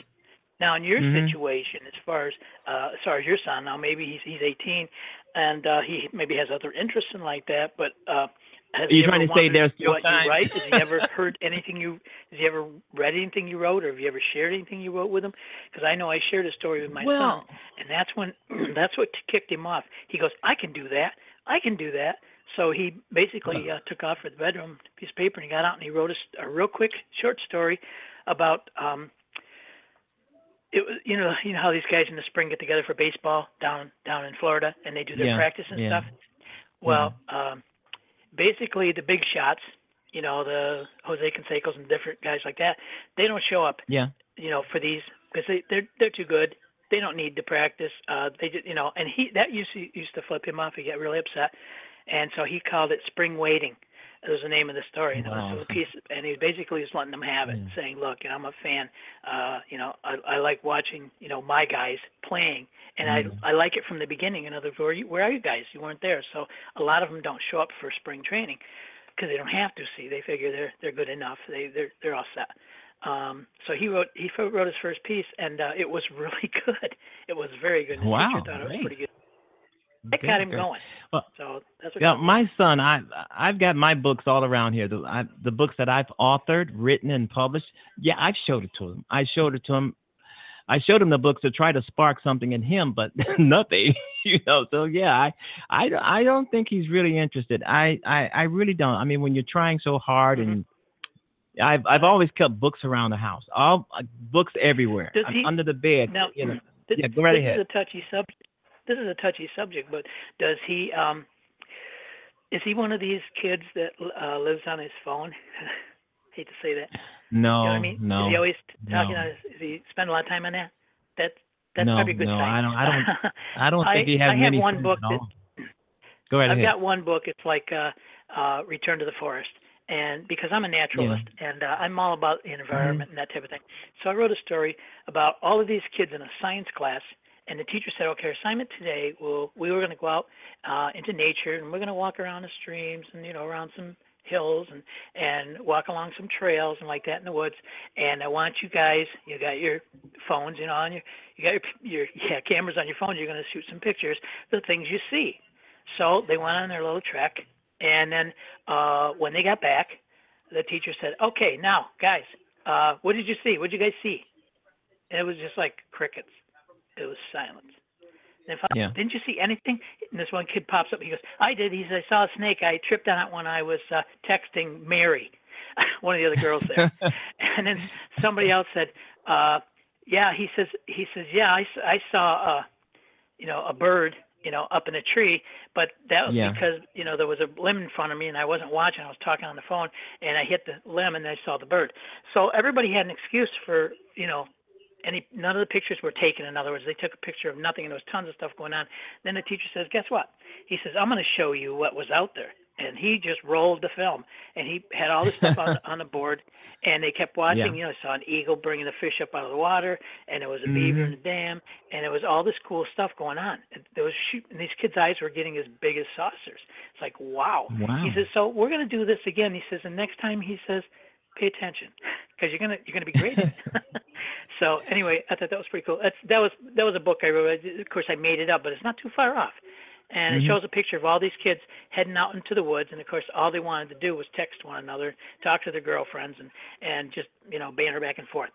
Now, in your Mhm. situation, as far as uh, as far as your son, now maybe he's he's 18, and uh, he maybe has other interests and like that. But uh, has Are you trying ever to say there's still what time? you write? Has he ever [LAUGHS] heard anything you? Has he ever read anything you wrote, or have you ever shared anything you wrote with him? Because I know I shared a story with my son, and that's when [CLEARS THROAT] that's what kicked him off. He goes, "I can do that. I can do that." So he basically uh, took off for the bedroom, piece of paper, and he got out and he wrote a real quick short story about um it was you know you know how these guys in the spring get together for baseball down down in Florida and they do their Yeah, practice and yeah. stuff. Well, um basically the big shots, you know, the Jose Cansecos and different guys like that, they don't show up yeah, you know, for these because they they're they're too good. They don't need to practice. Uh, they just you know, and he that used to used to flip him off. He got really upset, and so he called it spring waiting. It was the name of the story. And it was a piece, and he basically was letting them have it, Yeah. saying, "Look, I'm a fan. Uh, you know, I, I like watching, you know, my guys playing, and Mhm. I I like it from the beginning. In other words, where, you, where are you guys? You weren't there, so a lot of them don't show up for spring training because they don't have to. See, they figure they're they're good enough. They they're they're all set. Um, so he wrote he wrote his first piece, and uh, it was [LAUGHS] really good. It was very good. Wow, teacher thought it was pretty good. It got him going. Well, So that's what. Yeah, my son, I I've got my books all around here. The I, the books that I've authored, written, and published. Yeah, I've showed it to him. I showed it to him. I showed him the books to try to spark something in him, but [LAUGHS] nothing. [LAUGHS] You know, so yeah, I, I, I don't think he's really interested. I, I, I really don't. I mean, when you're trying so hard, Mm-hmm. and I've, I've always kept books around the house, all uh, books everywhere, Does he- under the bed. Now, you know. This, Yeah, go right this ahead. is a touchy subject. This is a touchy subject, but does he? um Is he one of these kids that uh lives on his phone? [LAUGHS] Hate to say that. No, you know what I mean? no. Is he always talking no. on his? Is he spend a lot of time on that? That that's No, probably a good no, sign. I don't- I don't- [LAUGHS] I don't think I- he has I have many one book that- Go right I've ahead. got one book. It's like uh, uh, Return to the Forest, and because I'm a naturalist and uh, I'm all about the environment and that type of thing, so I wrote a story about all of these kids in a science class. And the teacher said, "Okay, our assignment today will we were going to go out uh, into nature and we're going to walk around the streams and you know around some hills and and walk along some trails and like that in the woods. And I want you guys, you got your phones, you know, on your you got your, your yeah cameras on your phone. You're going to shoot some pictures, the things you see. So they went on their little trek, and then uh, when they got back, the teacher said, "Okay, now guys, uh, what did you see? What did you guys see?" And it was just like crickets. It was silence. And I, Yeah. Didn't you see anything? And this one kid pops up. He goes, "I did." He says, "I saw a snake. I tripped on it when I was uh, texting Mary, [LAUGHS] one of the other girls there." [LAUGHS] and then somebody else said, uh, "Yeah." He says, "He says, yeah, I, I saw, uh, you know, a bird, you know, up in a tree, but that was Yeah. because you know there was a limb in front of me and I wasn't watching. I was talking on the phone and I hit the limb and I saw the bird. So everybody had an excuse for, you know." Any none of the pictures were taken. In other words, they took a picture of nothing, and there was tons of stuff going on. Then the teacher says, "Guess what?" He says, "I'm going to show you what was out there." And he just rolled the film, and he had all this stuff on, [LAUGHS] on the board, and they kept watching. Yeah. You know, saw an eagle bringing the fish up out of the water, and there was a beaver mm-hmm. in the dam, and it was all this cool stuff going on. And There was shoot, and these kids' eyes were getting as big as saucers. It's like, wow. Wow. He says, so we're going to do this again. He says, and next time he says, pay attention, because you're gonna you're gonna be graded. [LAUGHS] so anyway, I thought that was pretty cool. That's that was that was a book I wrote. I- Of course, I made it up, but it's not too far off. And Mhm. it shows a picture of all these kids heading out into the woods, and of course, all they wanted to do was text one another, talk to their girlfriends, and and just you know banter back and forth.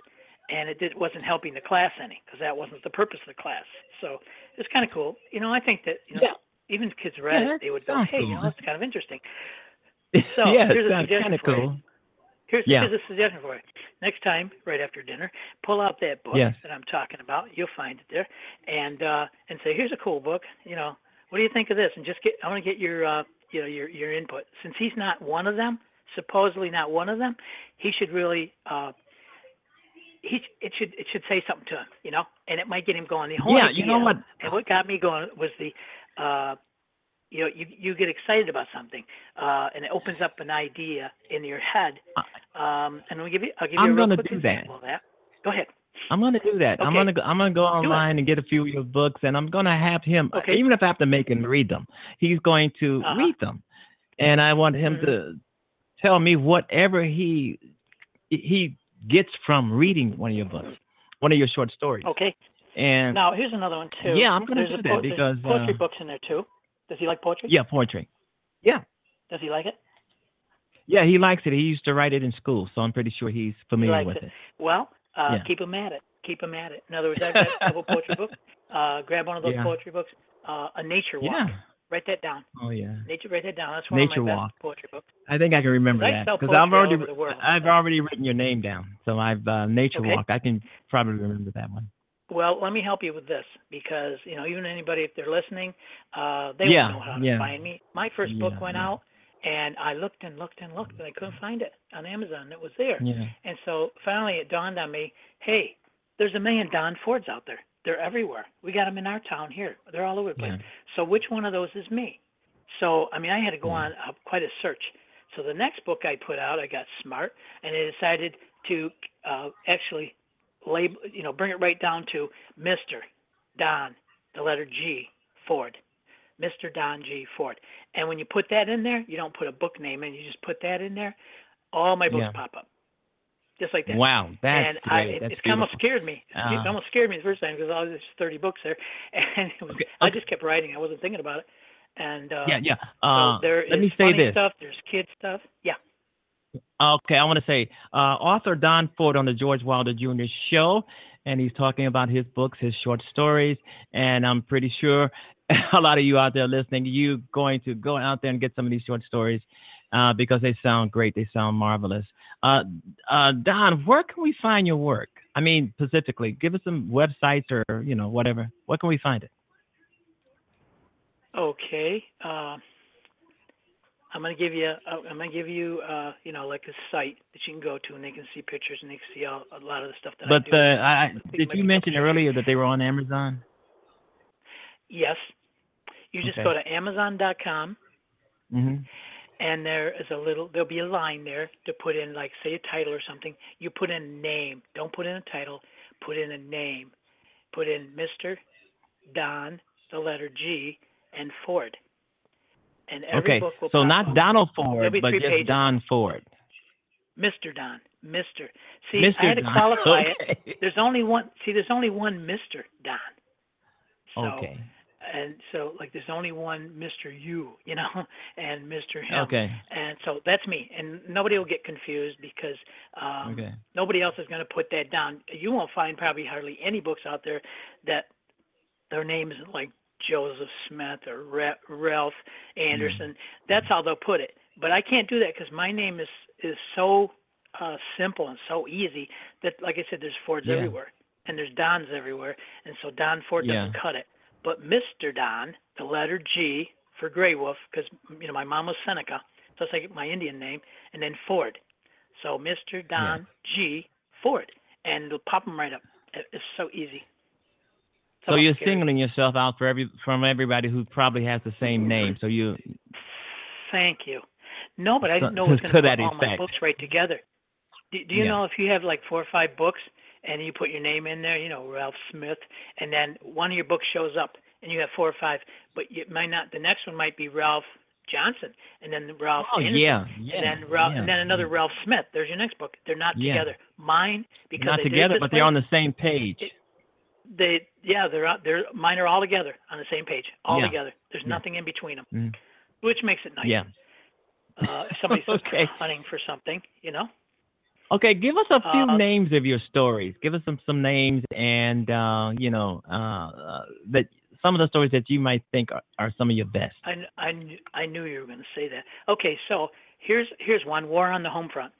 And it did, wasn't helping the class any, because that wasn't the purpose of the class. So it's kind of cool. You know, I think that you know Yeah. even if kids read Yeah, it, they would go, sounds hey, you know, it's kind of interesting. [LAUGHS] So yeah, here's a suggestion kind of for you. cool. Here's, Yeah. here's a suggestion for you. Next time, right after dinner, pull out that book Yes. that I'm talking about. You'll find it there, and uh, and say, "Here's a cool book. You know, what do you think of this?" And just get, I want to get your, uh, you know, your your input. Since he's not one of them, supposedly not one of them, he should really, uh, he it should it should say something to him, you know, and it might get him going. The whole Yeah, you know what? And what got me going was the, uh, you know, you you get excited about something, uh, and it opens up an idea in your head. Um, and we'll give you, I'll give you I'm a gonna do that. that. Go ahead. I'm gonna do that. I'm gonna go, I'm gonna go online and get a few of your books, and I'm gonna have him. Okay. Even if I have to make him read them, he's going to Uh-huh. read them, and I want him Mhm. to tell me whatever he he gets from reading one of your books, one of your short stories. Okay. And Now here's another one too. Yeah, I'm gonna there's do that po- because, poetry uh, books in there too. Does he like poetry? yeah, poetry. Yeah, Does he like it? Yeah, he likes it. He used to write it in school, so I'm pretty sure he's familiar likes with it. it. Well, uh, Yeah. keep him at it. Keep him at it. In other words, I've got a couple poetry books. [LAUGHS] Uh, grab one of those Yeah. poetry books. Uh, a nature walk. Yeah. Write that down. Oh yeah. Nature. Write that down. That's one Nature of my Walk. best poetry books. I think I can remember that because I've already. I've already written your name down. So I've uh, Nature Okay. Walk. I can probably remember that one. Well, let me help you with this because you know even anybody if they're listening, uh, they Yeah, won't know how to yeah. find me. My first book Yeah, went yeah. out, and I looked and looked and looked, and I couldn't find it on Amazon. It was there, Yeah. and so finally it dawned on me, hey, there's a million Don Fords out there. They're everywhere. We got them in our town here. They're all over the place. Yeah. So which one of those is me? So I mean, I had to go Yeah. on uh, quite a search. So the next book I put out, I got smart, and I decided to uh, actually label, you know, bring it right down to Mr. Don, the letter G, Ford. Mr. Don G. Ford. And when you put that in there, you don't put a book name in, you just put that in there, all my books Yeah. pop up. Just like that. Wow, that's and I, great. it, that's it almost beautiful. scared me. Uh-huh. It almost scared me the first time because all there's 30 books there, [LAUGHS] and it was, Okay, I just kept writing. I wasn't thinking about it. And uh, Yeah, yeah. so Uh, there let is me say this. stuff. There's kid stuff. Yeah. Okay, I want to say uh, author Don Ford on the George Wilder Jr. show, and he's talking about his books, his short stories, and I'm pretty sure [LAUGHS] a lot of you out there listening, you going to go out there and get some of these short stories uh, because they sound great, they sound marvelous. Uh, uh, Don, where can we find your work? I mean, specifically, give us some websites or you know whatever. Where can we find it? Okay. Uh, I'm gonna give you. Uh, I'm gonna give you. Uh, you know, like a site that you can go to, and they can see pictures, and they can see all, a lot of the stuff that I But do. uh, I, I- did you mention earlier that they were on Amazon? Yes. You just Okay. go to Amazon.com, hmm and there is a little. There'll be a line there to put in, like, say a title or something. You put in a name. Don't put in a title. Put in a name. Put in Mr. Don, the letter G, and Ford. And every Okay, book will so not up. Donald Ford, but just pages. Don Ford. Mr. Don, Mr. See, Mr. I had to Don. qualify it. [LAUGHS] There's only one. See, there's only one Mr. Don. So, Okay. And so, like, there's only one Mr. You, you know, [LAUGHS] and Mr. Him. Okay. And so that's me. And nobody will get confused because um, Okay. nobody else is going to put that down. You won't find probably hardly any books out there that their name isn't like Joseph Smith or Ra- Ralph Anderson. That's how they'll put it. But I can't do that because my name is is so uh, simple and so easy that, like I said, there's Fords Yeah. everywhere and there's Dons everywhere, and so Don Ford doesn't cut it. But Mr. Don, the letter G for Grey Wolf, because you know my mom was Seneca, so it's like my Indian name, and then Ford. So Mr. Don G Ford, and it'll pop them right up. It's so easy. So It's you're singling yourself out for every from everybody who probably has the same name. So you Thank you. No, but I didn't know it was [LAUGHS] going to put all my books right together. Do, do you Yeah. know if you have like four or five books and you put your name in there, you know Ralph Smith, and then one of your books shows up and you have four or five, but it might not. The next one might be Ralph Johnson, and then Ralph Oh Anderson, yeah, yeah. and then Ralph, yeah, and then another yeah. Ralph Smith. There's your next book. They're not together. Mine because Not they did it together, but way, they're on the same page. It- They yeah they're out- they're mine are all together on the same page, all together. There's nothing in between them, Mm. which makes it nice. Yeah. Uh, if somebody's [LAUGHS] Okay. hunting for something, you know. Okay, give us a few Uh, names of your stories. Give us some some names and uh, you know uh, uh, that some of the stories that you might think are, are some of your best. I, I, I knew you were going to say that. Okay, so here's here's one: War on the Home Front.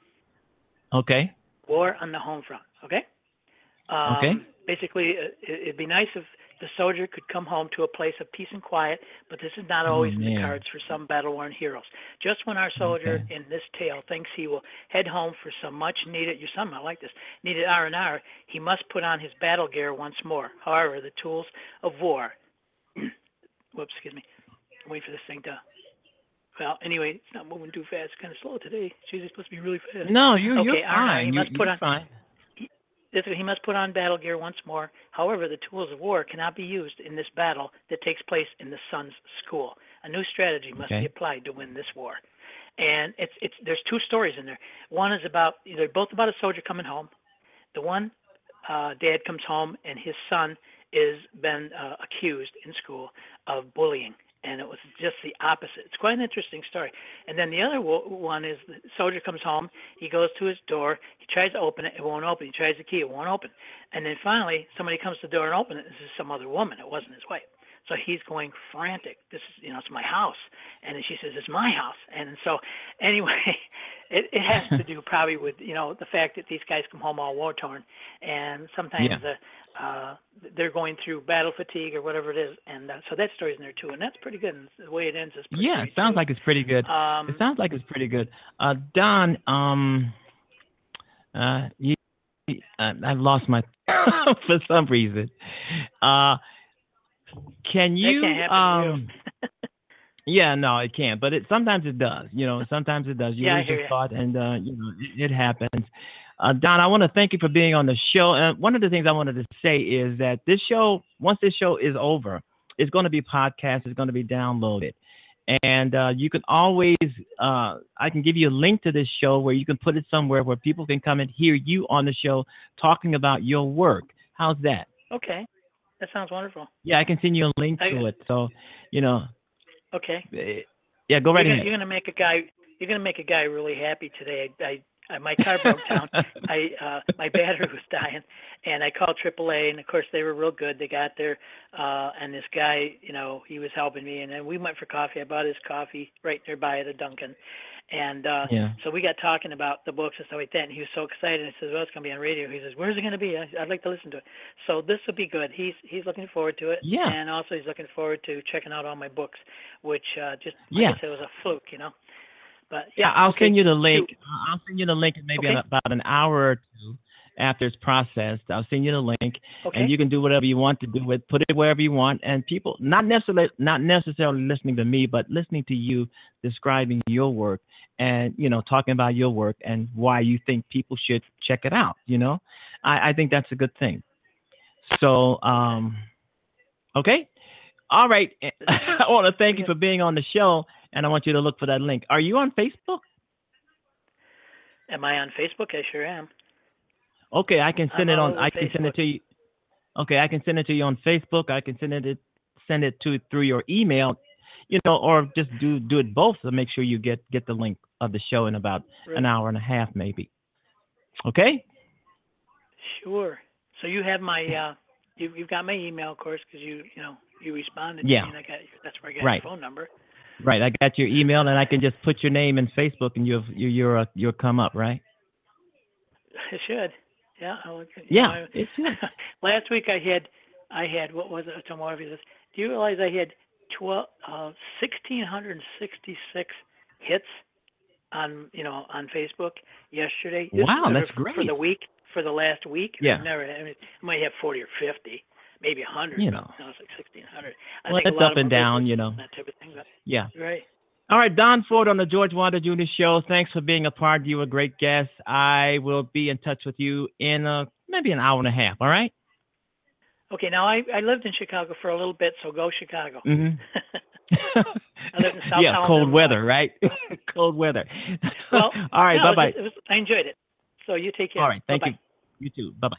Okay. War on the home front. Okay. Um, Okay. Basically, uh, it- it'd be nice if the soldier could come home to a place of peace and quiet, but this is not oh, always in the Oh, cards for some battle-worn heroes. Just when our soldier Okay. in this tale thinks he will head home for some much-needed, you some might like this, needed R&R, he must put on his battle gear once more. However, the tools of war. [CLEARS THROAT] Whoops, excuse me. Wait for this thing to. Well, anyway, it's not moving too fast. It's kind of slow today. Usually supposed to be really fast. No, you Okay, you're fine. you must put you're on- fine. This, he must put on battle gear once more. However, the tools of war cannot be used in this battle that takes place in the son's school. A new strategy must Okay. be applied to win this war. And it's it's there's two stories in there. One is about they're both about a soldier coming home. The one uh, dad comes home and his son is been uh, accused in school of bullying, and it was just the opposite. It's quite an interesting story. And then the other one is the soldier comes home, he goes to his door, he tries to open it, it won't open. He tries the key, it won't open. And then finally, somebody comes to the door and opens it. This is some other woman. It wasn't his wife. So he's going frantic. This is, you know, it's my house. And then she says, it's my house. And so, [LAUGHS] anyway, it, it has to do [LAUGHS] probably with, you know, the fact that these guys come home all war torn. And sometimes Yeah. the, uh, they're going through battle fatigue or whatever it is. And uh, so that story's in there too. And that's pretty good. And the way it ends is pretty Yeah, it sounds too. like it's pretty good. Um, it sounds like it's pretty good. Uh, Don, um, uh, you, uh, I've lost my [LAUGHS] for some reason. Uh, can you? to you. um, yeah, no, it can't. But it sometimes it does. You know, sometimes it does. You Yeah, lose your ya. thought, and uh, you know, it, it happens. Uh, Don, I want to thank you for being on the show. And one of the things I wanted to say is that this show, once this show is over, it's going to be podcast. It's going to be downloaded, and uh, you can always, uh, I can give you a link to this show where you can put it somewhere where people can come and hear you on the show talking about your work. How's that? okay. That sounds wonderful. Yeah, I can send you a link I- to it. So, you know, Okay. eh, yeah, go right you're, ahead. gonna, you're gonna make a guy. You're gonna make a guy really happy today. I, I, I my car broke down. I, uh, my battery was dying, and I called AAA, and of course they were real good. They got there, uh, and this guy, you know, he was helping me, and then we went for coffee. I bought his coffee right nearby at a Dunkin', and uh, Yeah. so we got talking about the books and stuff like that. And he was so excited. I says, "Well, it's gonna be on radio." He says, "Where's it gonna be? I, I'd like to listen to it." So this will be good. He's he's looking forward to it. Yeah. And also he's looking forward to checking out all my books, which uh, just Yeah. like I said, was a fluke, you know. But Yeah, I'll send you the link. Two. I'll send you the link in maybe Okay. about an hour or two after it's processed. I'll send you the link, Okay. and you can do whatever you want to do with. Put it wherever you want, and people not necessarily not necessarily listening to me, but listening to you describing your work and you know talking about your work and why you think people should check it out. You know, I, I think that's a good thing. So, um, okay, all right. [LAUGHS] I want to thank you for being on the show, and I want you to look for that link. Are you on Facebook? Am I on Facebook? I sure am. Okay, I can send I'm it on. I can send it to you. Okay, I can send it to you on Facebook. I can send it send it to through your email, you know, or just do do it both to make sure you get get the link of the show in about an hour and a half, maybe. Okay. Sure. So you have my uh you you've got my email of course because you you know you responded Yeah. to me and I got that's where I got Right. your phone number. Right. I got your email, and I can just put your name in Facebook, and you'll you you're uh, you'll come up, right? It should. Yeah. I'll, Yeah. know, It should. Last week I had I had what was it tomorrow this do you realize I had twelve uh sixteen hundred and sixty six hits on you know on Facebook yesterday. This Wow, that's for, For the week for the last week. Yeah. I've never I mean I might have forty or fifty, maybe a hundred. You know. No, it's like sixteen hundred. I Well, think a it's lot up and down, you know. That type of thing. But, Yeah. right. All right, Don Ford on the George Wilder Jr. Show. Thanks for being a part. You were a great guest. I will be in touch with you in a, maybe an hour and a half. All right. Okay, now I I lived in Chicago for a little bit, so go Chicago. Mm-hmm. [LAUGHS] [LAUGHS] live in South yeah, Holland, cold weather, right? [LAUGHS] cold weather. well, all right, no, bye bye. was- it was- I enjoyed it. So you take care. All right, thank Bye-bye. you. You too. Bye bye.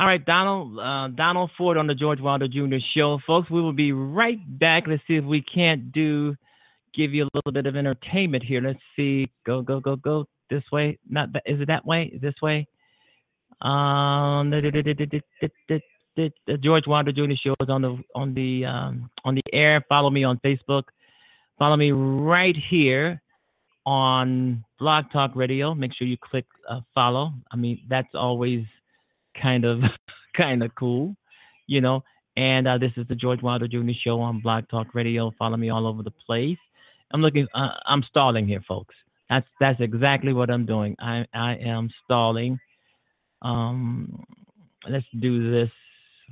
All right, Donald uh, Donald Ford on the George Wilder Jr. Show, folks. We will be right back. Let's see if we can't do give you a little bit of entertainment here. Let's see. Go go go go this way. Not that. Is it that way? This way. Um, the George Wilder Jr. Show is on the on the um, on the air. Follow me on Facebook. Follow me right here on Blog Talk Radio. Make sure you click uh, follow. I mean, that's always kind of [LAUGHS] kind of cool, you know. And uh, this is the George Wilder Jr. Show on Blog Talk Radio. Follow me all over the place. I'm looking. Uh, I'm stalling here, folks. That's that's exactly what I'm doing. I I am stalling. Um, let's do this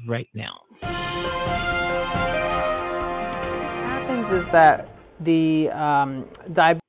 right now. What happens is that the um, diabetes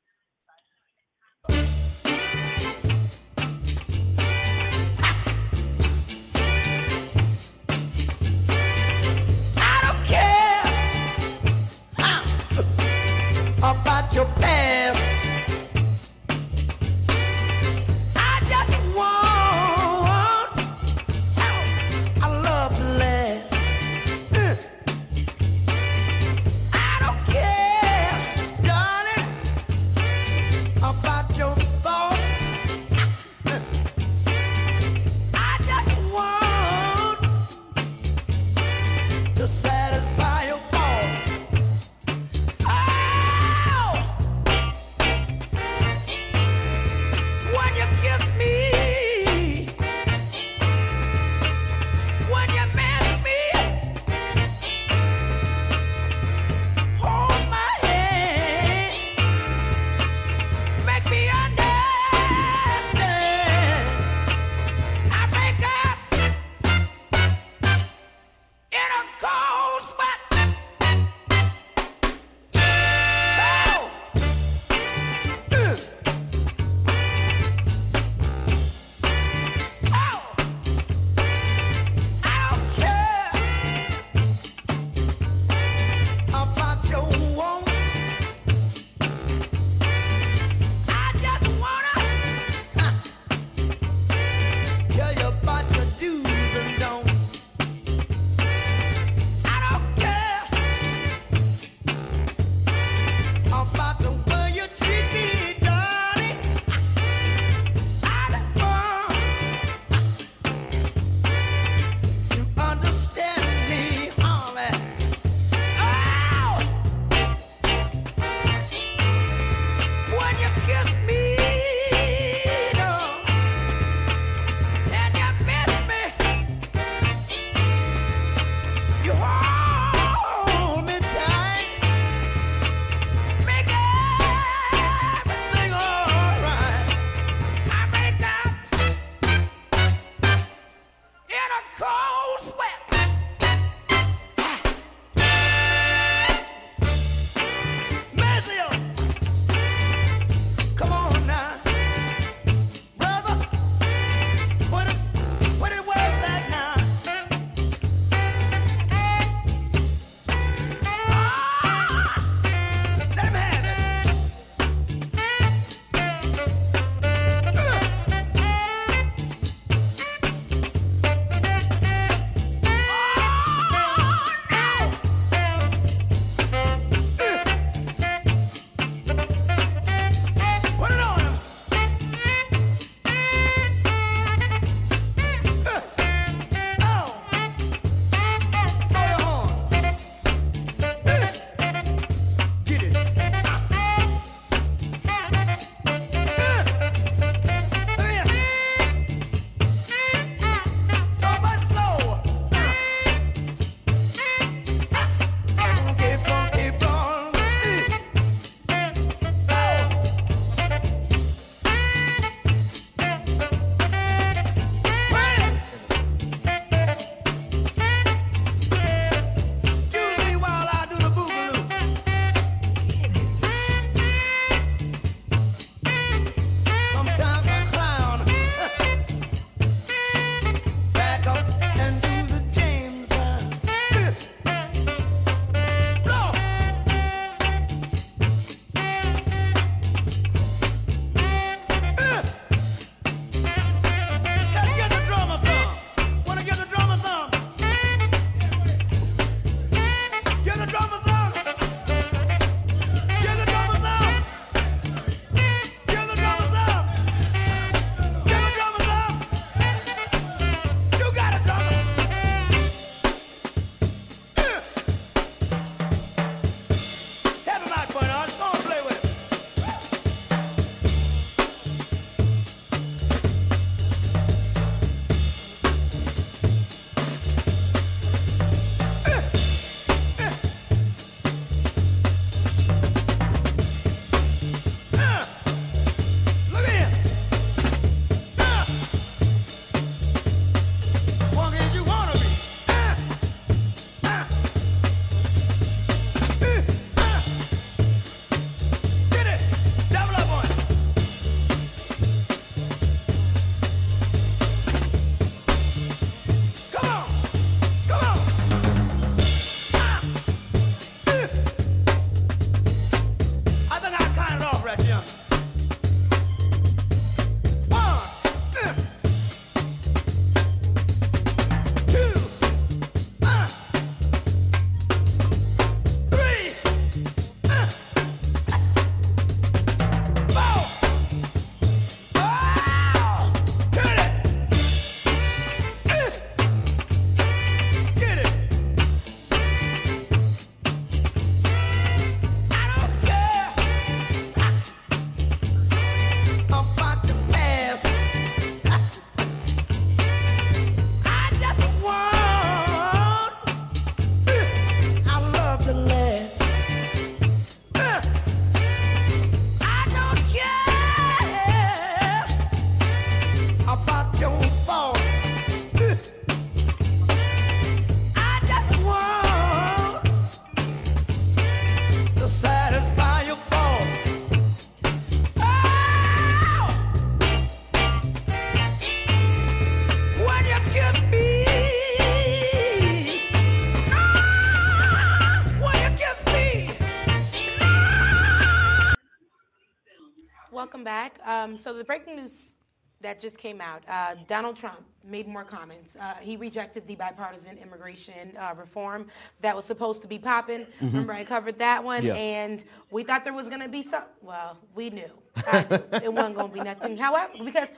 Um, so the breaking news that just came out, uh, Donald Trump made more comments. Uh, he rejected the bipartisan immigration uh, reform that was supposed to be popping. Remember I covered that one? Yeah. And we thought there was going to be some, well, we knew. I knew. [LAUGHS] it wasn't going to be nothing. However, because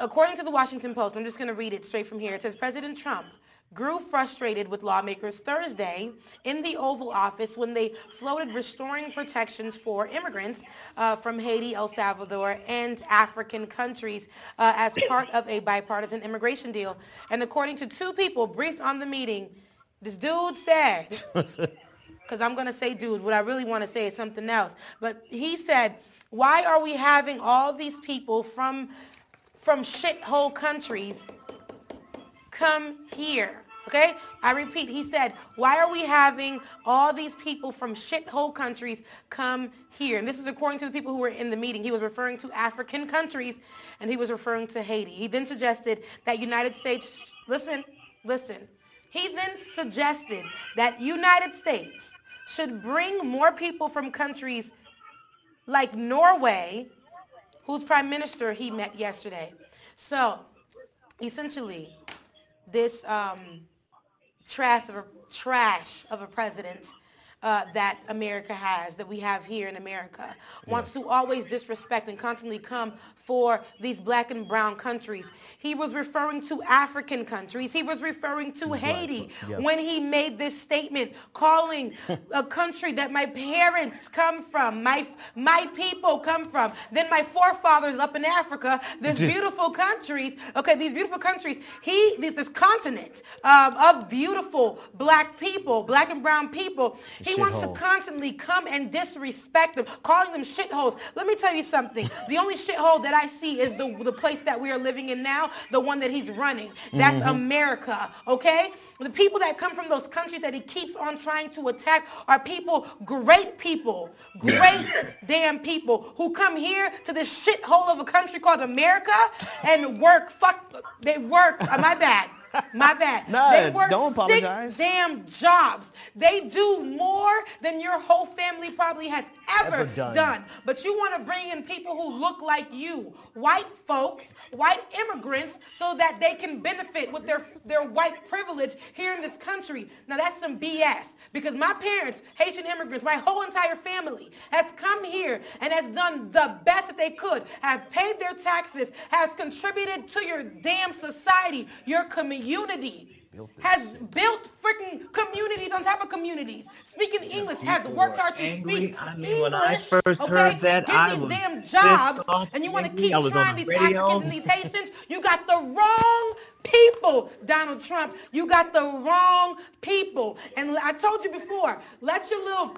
according to the Washington Post, I'm just going to read it straight from here. It says President Trump grew frustrated with lawmakers Thursday in the Oval Office when they floated restoring protections for immigrants uh, from Haiti, El Salvador, and African countries uh, as part of a bipartisan immigration deal. And according to two people briefed on the meeting, this dude said, [LAUGHS] because I'm going to say dude, what I really want to say is something else. But he said, why are we having all these people from from shithole countries come here. Okay? I repeat, he said, why are we having all these people from shithole countries come here? And this is according to the people who were in the meeting. He was referring to African countries and he was referring to Haiti. He then suggested that United States, listen, listen. He then suggested that United States should bring more people from countries like Norway, whose prime minister he met yesterday. So, essentially, this um, trash of a trash of a president uh, that America has, that we have here in America, wants to always disrespect and constantly come for these black and brown countries. He was referring to African countries. He was referring to Haiti yes. when he made this statement calling a country that my parents come from, my, my people come from, then my forefathers up in Africa, this [LAUGHS] beautiful countries, okay, these beautiful countries, he, this, this continent um, of beautiful black people, black and brown people, he wants to constantly come and disrespect them, calling them shitholes. Let me tell you something. The only shithole that I see is the, the place that we are living in now, the one that he's running. That's mm-hmm. America, okay? The people that come from those countries that he keeps on trying to attack are people, great people, great damn people who come here to this shithole of a country called America and work, fuck, they work, my bad. My bad. [LAUGHS] Nah, they work don't apologize. six damn jobs. They do more than your whole family probably has ever, Ever done. done. But you want to bring in people who look like you, white folks, white immigrants, so that they can benefit with their, their white privilege here in this country. Now that's some BS because my parents, Haitian immigrants, my whole entire family has come here and has done the best that they could, have paid their taxes, has contributed to your damn society, your community. Built Has built freaking communities on top of communities. Speaking English has worked hard to speak I English. mean, when I first okay? heard that, Get I these damn jobs, and you want to keep I was on trying the these. Africans and these Haitians. You got the wrong people, Donald Trump. You got the wrong people. And I told you before, let your little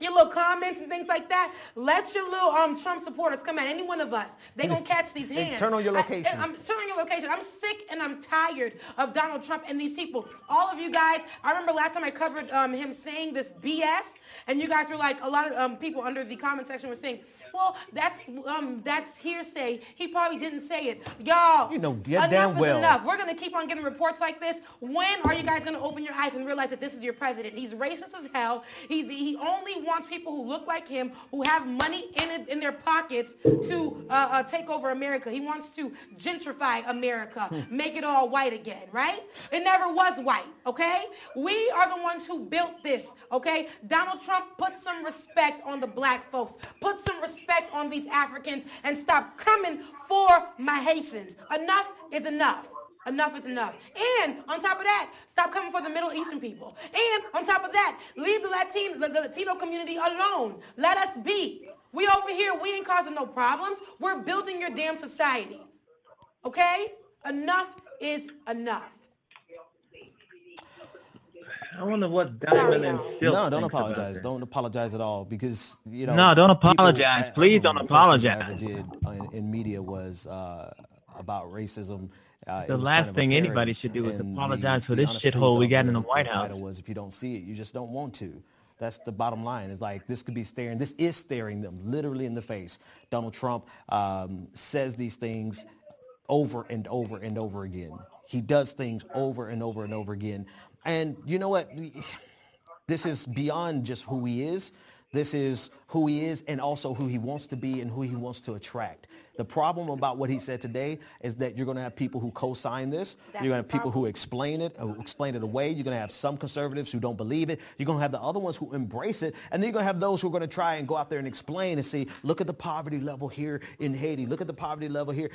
your little comments and things like that. Let your little um, Trump supporters come at any one of us. They gonna catch these hands. turn on your I- location. I'm turn on your location. I'm sick and I'm tired of Donald Trump and these people. All of you guys. I remember last time I covered um, him saying this BS, and you guys were like, a lot of um, people under the comment section were saying, "Well, that's um, that's hearsay. He probably didn't say it." Y'all, You know enough is well. enough. We're gonna keep on getting reports like this. When are you guys gonna open your eyes and realize that this is your president? He's racist as hell. He's he only wants people who look like him, who have money in it, in their pockets, to uh, uh, take over America. He wants to gentrify America, make it all white again. Right? It never was white. Okay? We are the ones who built this. Okay? Donald Trump put some respect on the black folks. Put some respect on these Africans and stop coming for my Haitians. Enough is enough. Enough is enough. And on top of that, stop coming for the Middle Eastern people. And on top of that, leave the Latino, the, the Latino community alone. Let us be. We over here, we ain't causing no problems. We're building your damn society. Okay? Enough is enough. I wonder what Diamond and y'all. Silk No, don't apologize. Don't apologize at all because you know. No, don't people- apologize. I- I Please remember don't the first thing I ever did uh, in, in media was uh, about racism. Uh, The last kind of thing anybody should do is apologize the- for the this shithole we got in the the White title House. was if you don't see it, you just don't want to. That's the bottom line. It's like this could be staring. This is staring them literally in the face. Donald Trump um, says these things over and over and over again. He does things over and over and over again. And you know what? This is beyond just who he is. This is who he is and also who he wants to be and who he wants to attract. The problem about what he said today is that you're going to have people who co-sign this. That's you're going to have people who explain it, who explain it away. You're going to have some conservatives who don't believe it. You're going to have the other ones who embrace it. And then you're going to have those who are going to try and go out there and explain and see, look at the poverty level here in Haiti. Look at the poverty level here.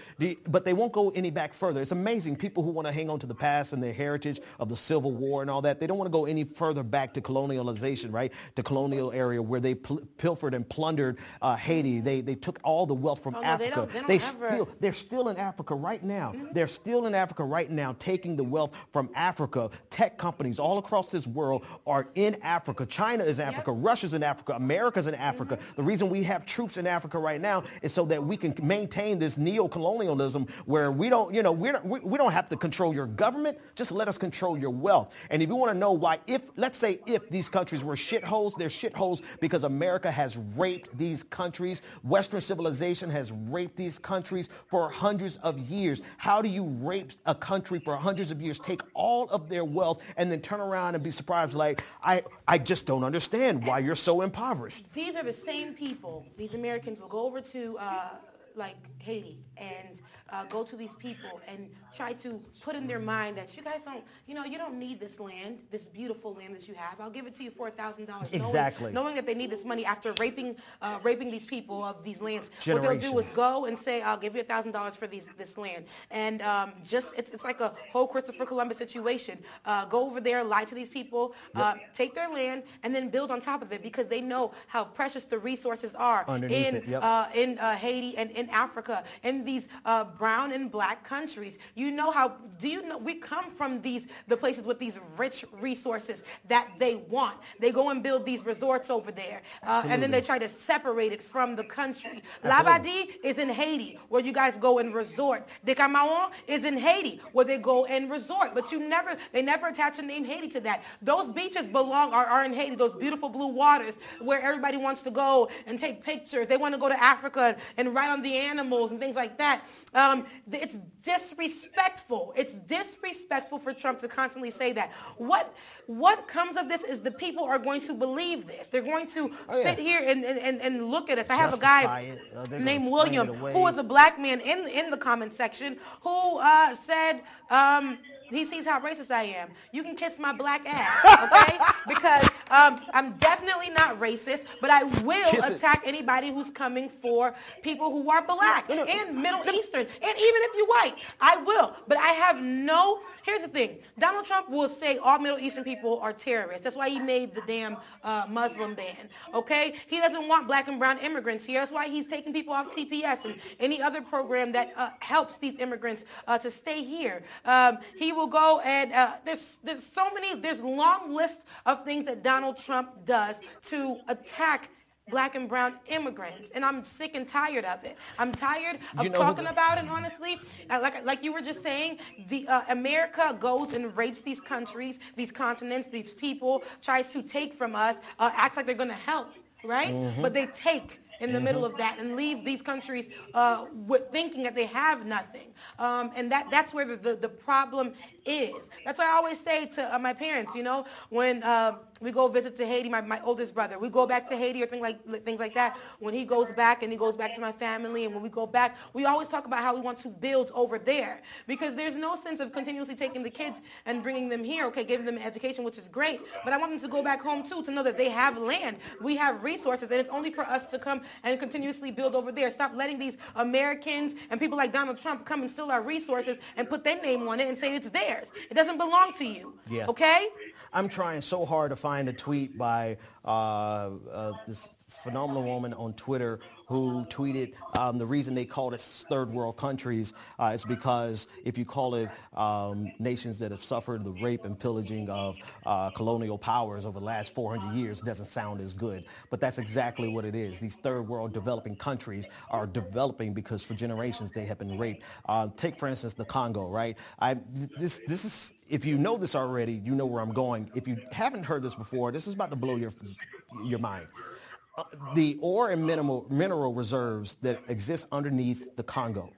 But they won't go any back further. It's amazing. People who want to hang on to the past and their heritage of the Civil War and all that, they don't want to go any further back to colonialization, right? The colonial area where they pl- pilfered and plundered uh, Haiti. They, they took all the wealth from Oh, Africa. don't- they they still, they're still in Africa right now. Mm-hmm. They're still in Africa right now, taking the wealth from Africa. Tech companies all across this world are in Africa. China is in Africa. Russia's in Africa. America's in Africa. Mm-hmm. The reason we have troops in Africa right now is so that we can maintain this neo-colonialism where we don't, you know, we don't, we, we don't have to control your government. Just let us control your wealth. And if you want to know why, if, let's say if these countries were shitholes, they're shitholes because America has raped these countries. Western civilization has raped these countries for hundreds of years. How do you rape a country for hundreds of years, take all of their wealth, and then turn around and be surprised like, I, I just don't understand why you're so impoverished. These are the same people. These Americans will go over to uh, like Haiti and uh, go to these people and try to put in their mind that you guys don't, you know, you don't need this land, this beautiful land that you have. I'll give it to you for thousand dollars. Exactly. Knowing that they need this money after raping, uh, raping these people of these lands. What they'll do is go and say, I'll give you a thousand dollars for these this land, and um, just it's it's like a whole Christopher Columbus situation. Uh, go over there, lie to these people, uh, take their land, and then build on top of it because they know how precious the resources are Underneath in it, yep. uh, in uh, Haiti and in Africa, in these uh, brown and black countries. You know how? Do you know we come from these the places with these rich resources that they want? They go and build these resorts over there, uh, and then they try to separate it from the country. Labadie is in Haiti, where you guys go and resort. Decameron is in Haiti, where they go and resort. But you never, they never attach a name Haiti to that. Those beaches belong are, are in Haiti. Those beautiful blue waters where everybody wants to go and take pictures. They want to go to Africa and ride on the animals and things like that. Um, it's disrespectful. It's disrespectful for Trump to constantly say that. What what comes of this is the people are going to believe this. They're going to Oh, yeah. sit here and, and, and, look at us. I have a guy. Uh, named William who was a black man in in the comment section who uh, said um, he sees how racist I am. You can kiss my black ass, [LAUGHS] okay? because um, I'm definitely not racist, but I will Kiss it. attack anybody who's coming for people who are black and Middle Eastern, and even if you're white, I will. But I have no. Here's the thing: Donald Trump will say all Middle Eastern people are terrorists. That's why he made the damn uh, Muslim ban. Okay? He doesn't want black and brown immigrants here. That's why he's taking people off TPS and any other program that uh, helps these immigrants uh, to stay here. Um, he will go and uh, there's there's so many there's long list of things that Donald Trump does to attack black and brown immigrants and i'm sick and tired of it. I'm tired of You know talking the- about it honestly. Uh, like like you were just saying the uh, america goes and rapes these countries these continents these people tries to take from us uh, acts like they're going to help right? But they take in the middle of that and leave these countries uh, with thinking that they have nothing um, and that that's where the, the, the problem is that's why i always say to uh, my parents you know when uh, we go visit to Haiti, my, my oldest brother. We go back to Haiti or things like things like that. When he goes back and he goes back to my family, and when we go back, we always talk about how we want to build over there because there's no sense of continuously taking the kids and bringing them here. Okay, giving them education, which is great, but I want them to go back home too to know that they have land, we have resources, and it's only for us to come and continuously build over there. Stop letting these Americans and people like Donald Trump come and steal our resources and put their name on it and say it's theirs. It doesn't belong to you. Yeah. Okay. I'm trying so hard to find a tweet by uh, uh, this phenomenal woman on Twitter who tweeted um, the reason they call it third world countries uh, is because if you call it um, nations that have suffered the rape and pillaging of uh, colonial powers over the last 400 years, doesn't sound as good. But that's exactly what it is. These third world developing countries are developing because for generations they have been raped. Uh, take, for instance, the Congo, right? I, this, this is, if you know this already, you know where I'm going. If you haven't heard this before, this is about to blow your, your mind. Uh, the ore and mineral, mineral reserves that exist underneath the Congo.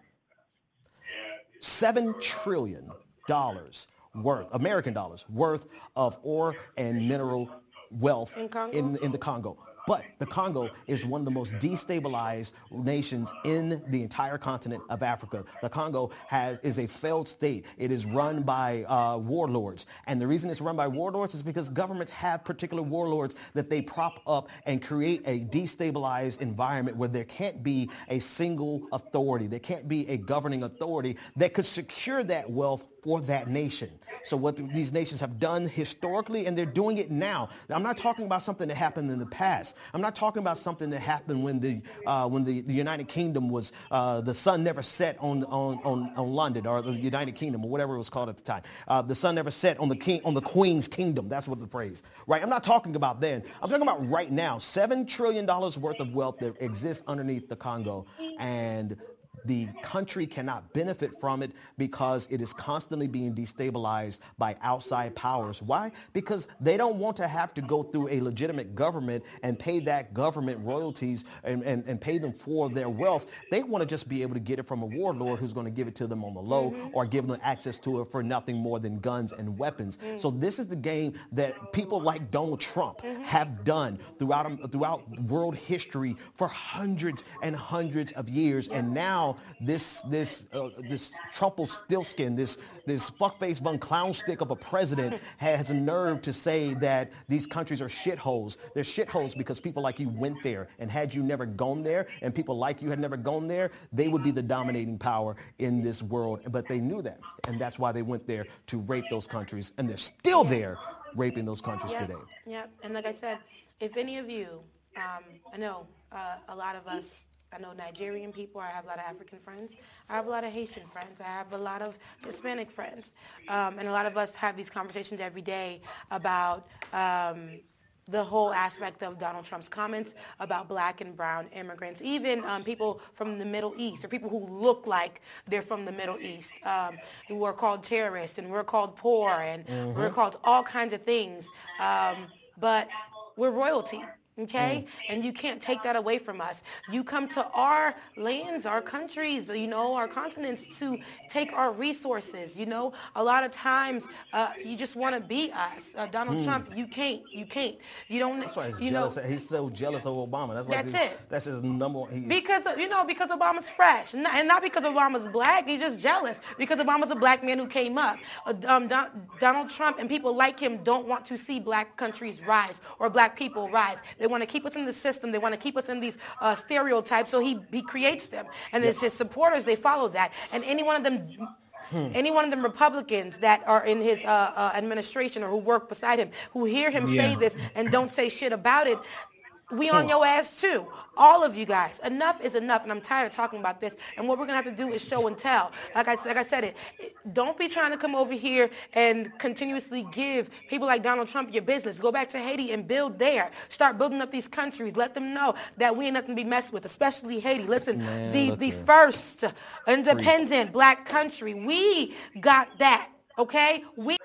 Seven trillion dollars worth, American dollars worth of ore and mineral wealth In in, in the Congo. But the Congo is one of the most destabilized nations in the entire continent of Africa. The Congo has is a failed state. It is run by uh, warlords, and the reason it's run by warlords is because governments have particular warlords that they prop up and create a destabilized environment where there can't be a single authority. There can't be a governing authority that could secure that wealth for that nation. So what these nations have done historically, and they're doing it now. I'm not talking about something that happened in the past. I'm not talking about something that happened when the uh, when the, the United Kingdom was uh, the sun never set on, on on on London or the United Kingdom or whatever it was called at the time. Uh, the sun never set on the king on the Queen's kingdom. That's what the phrase. Right. I'm not talking about then. I'm talking about right now. Seven trillion dollars worth of wealth that exists underneath the Congo, and the country cannot benefit from it because it is constantly being destabilized by outside powers. Why? Because they don't want to have to go through a legitimate government and pay that government royalties and, and, and pay them for their wealth. They want to just be able to get it from a warlord who's going to give it to them on the low mm-hmm. or give them access to it for nothing more than guns and weapons. Mm. So this is the game that people like Donald Trump mm-hmm. have done throughout, throughout world history for hundreds and hundreds of years. And now this this uh, this Trumpelstiltskin, this this fuckface von clownstick of a president has a nerve to say that these countries are shitholes. They're shitholes because people like you went there, and had you never gone there, and people like you had never gone there, they would be the dominating power in this world. But they knew that, and that's why they went there to rape those countries, and they're still there raping those countries Yeah. today. Yeah, and like I said, if any of you, um, I know uh, a lot of us, I know Nigerian people, I have a lot of African friends, I have a lot of Haitian friends, I have a lot of Hispanic friends, um, and a lot of us have these conversations every day about um, the whole aspect of Donald Trump's comments about black and brown immigrants, even um, people from the Middle East or people who look like they're from the Middle East, um, who are called terrorists and we're called poor and we're called all kinds of things. Um, but we're royalty. Okay, and you can't take that away from us. You come to our lands, our countries, you know, our continents to take our resources. You know, a lot of times uh, you just want to be us. Uh, Donald Trump, you can't, you can't. You don't. That's why he's you know, jealous. he's so jealous of Obama. That's like That's his, it. That's his number one. Because you know, because Obama's fresh, and not, and not because Obama's black. He's just jealous because Obama's a black man who came up. Uh, um, Don, Donald Trump and people like him don't want to see black countries rise or black people rise. They want to keep us in the system. They want to keep us in these uh, stereotypes. So he he creates them, and it's his supporters. They follow that, and any one of them. Any one of them Republicans that are in his uh, uh, administration or who work beside him, who hear him say this and don't say shit about it, we on your ass too. All of you guys. Enough is enough, and I'm tired of talking about this. And what we're gonna have to do is show and tell. Like I like I said it. Don't be trying to come over here and continuously give people like Donald Trump your business. Go back to Haiti and build there. Start building up these countries. Let them know that we ain't nothing to be messed with, especially Haiti. Listen, Man, the the here. first independent black country. We got that. Okay? We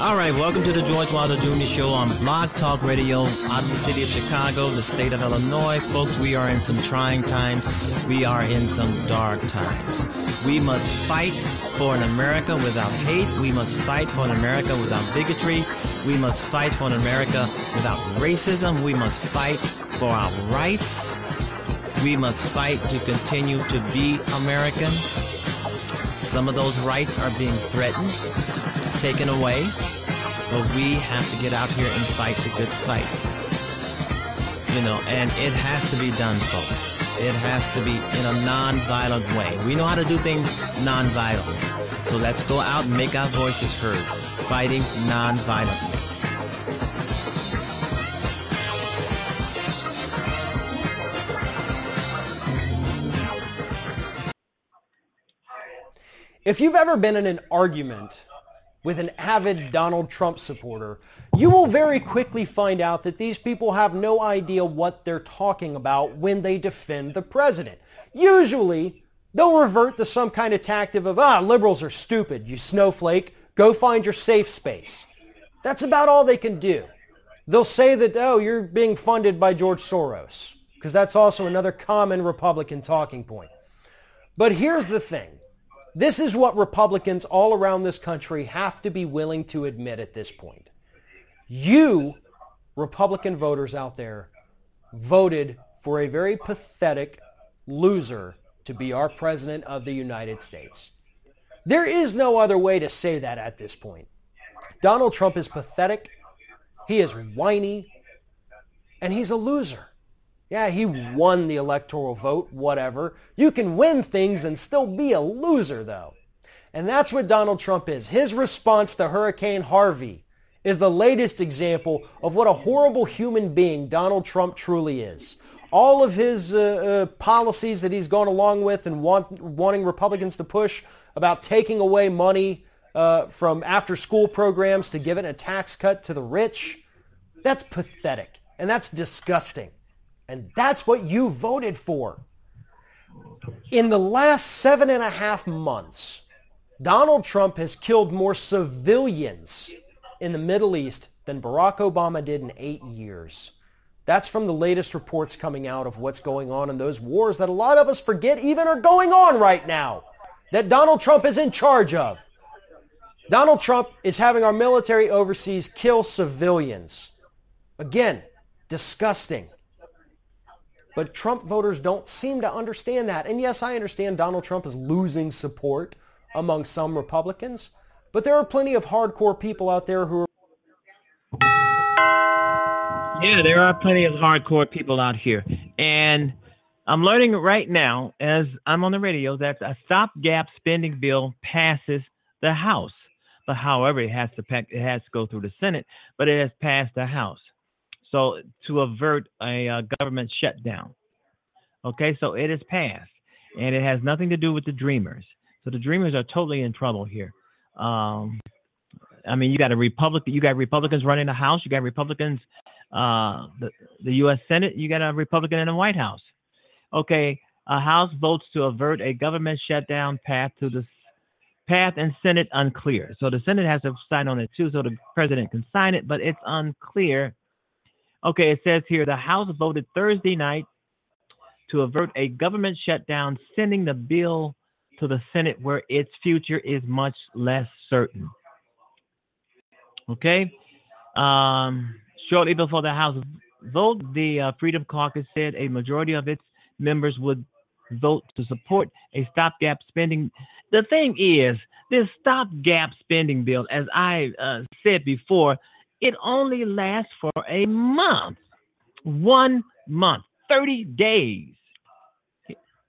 All right, welcome to the George Wilder Jr. Show on Blog Talk Radio out of the city of Chicago, the state of Illinois. Folks, we are in some trying times. We are in some dark times. We must fight for an America without hate. We must fight for an America without bigotry. We must fight for an America without racism. We must fight for our rights. We must fight to continue to be Americans. Some of those rights are being threatened, taken away, but we have to get out here and fight the good fight. You know, and it has to be done, folks. It has to be in a non-violent way. We know how to do things non-violently. So let's go out and make our voices heard, fighting non-violently. If you've ever been in an argument with an avid Donald Trump supporter, you will very quickly find out that these people have no idea what they're talking about when they defend the president. Usually, they'll revert to some kind of tactic of, ah, liberals are stupid, you snowflake, go find your safe space. That's about all they can do. They'll say that, oh, you're being funded by George Soros, because that's also another common Republican talking point. But here's the thing. This is what Republicans all around this country have to be willing to admit at this point. You, Republican voters out there, voted for a very pathetic loser to be our president of the United States. There is no other way to say that at this point. Donald Trump is pathetic. He is whiny. And he's a loser. Yeah, he won the electoral vote, whatever. You can win things and still be a loser, though. And that's what Donald Trump is. His response to Hurricane Harvey is the latest example of what a horrible human being Donald Trump truly is. All of his uh, uh, policies that he's gone along with and want, wanting Republicans to push about taking away money uh, from after school programs to give it a tax cut to the rich, that's pathetic. And that's disgusting. And that's what you voted for. In the last seven and a half months, Donald Trump has killed more civilians in the Middle East than Barack Obama did in eight years. That's from the latest reports coming out of what's going on in those wars that a lot of us forget even are going on right now, that Donald Trump is in charge of. Donald Trump is having our military overseas kill civilians. Again, disgusting. But Trump voters don't seem to understand that. And yes, I understand Donald Trump is losing support among some Republicans, but there are plenty of hardcore people out there who are Yeah, there are plenty of hardcore people out here. And I'm learning right now, as I'm on the radio, that a stopgap spending bill passes the House. But however, it has to pack, it has to go through the Senate, but it has passed the House. So to avert a uh, government shutdown. Okay, so it is passed, and it has nothing to do with the Dreamers. So the Dreamers are totally in trouble here. Um, I mean, you got a Republican, you got Republicans running the House, you got Republicans, uh, the the U.S. Senate, you got a Republican in the White House. Okay, a House votes to avert a government shutdown path to the path and Senate unclear. So the Senate has to sign on it too, so the president can sign it, but it's unclear. Okay, it says here the House voted Thursday night to avert a government shutdown, sending the bill to the Senate where its future is much less certain. Okay. Um, shortly before the House vote, the uh, Freedom Caucus said a majority of its members would vote to support a stopgap spending. The thing is, this stopgap spending bill, as I uh, said before, it only lasts for a month. One month, 30 days.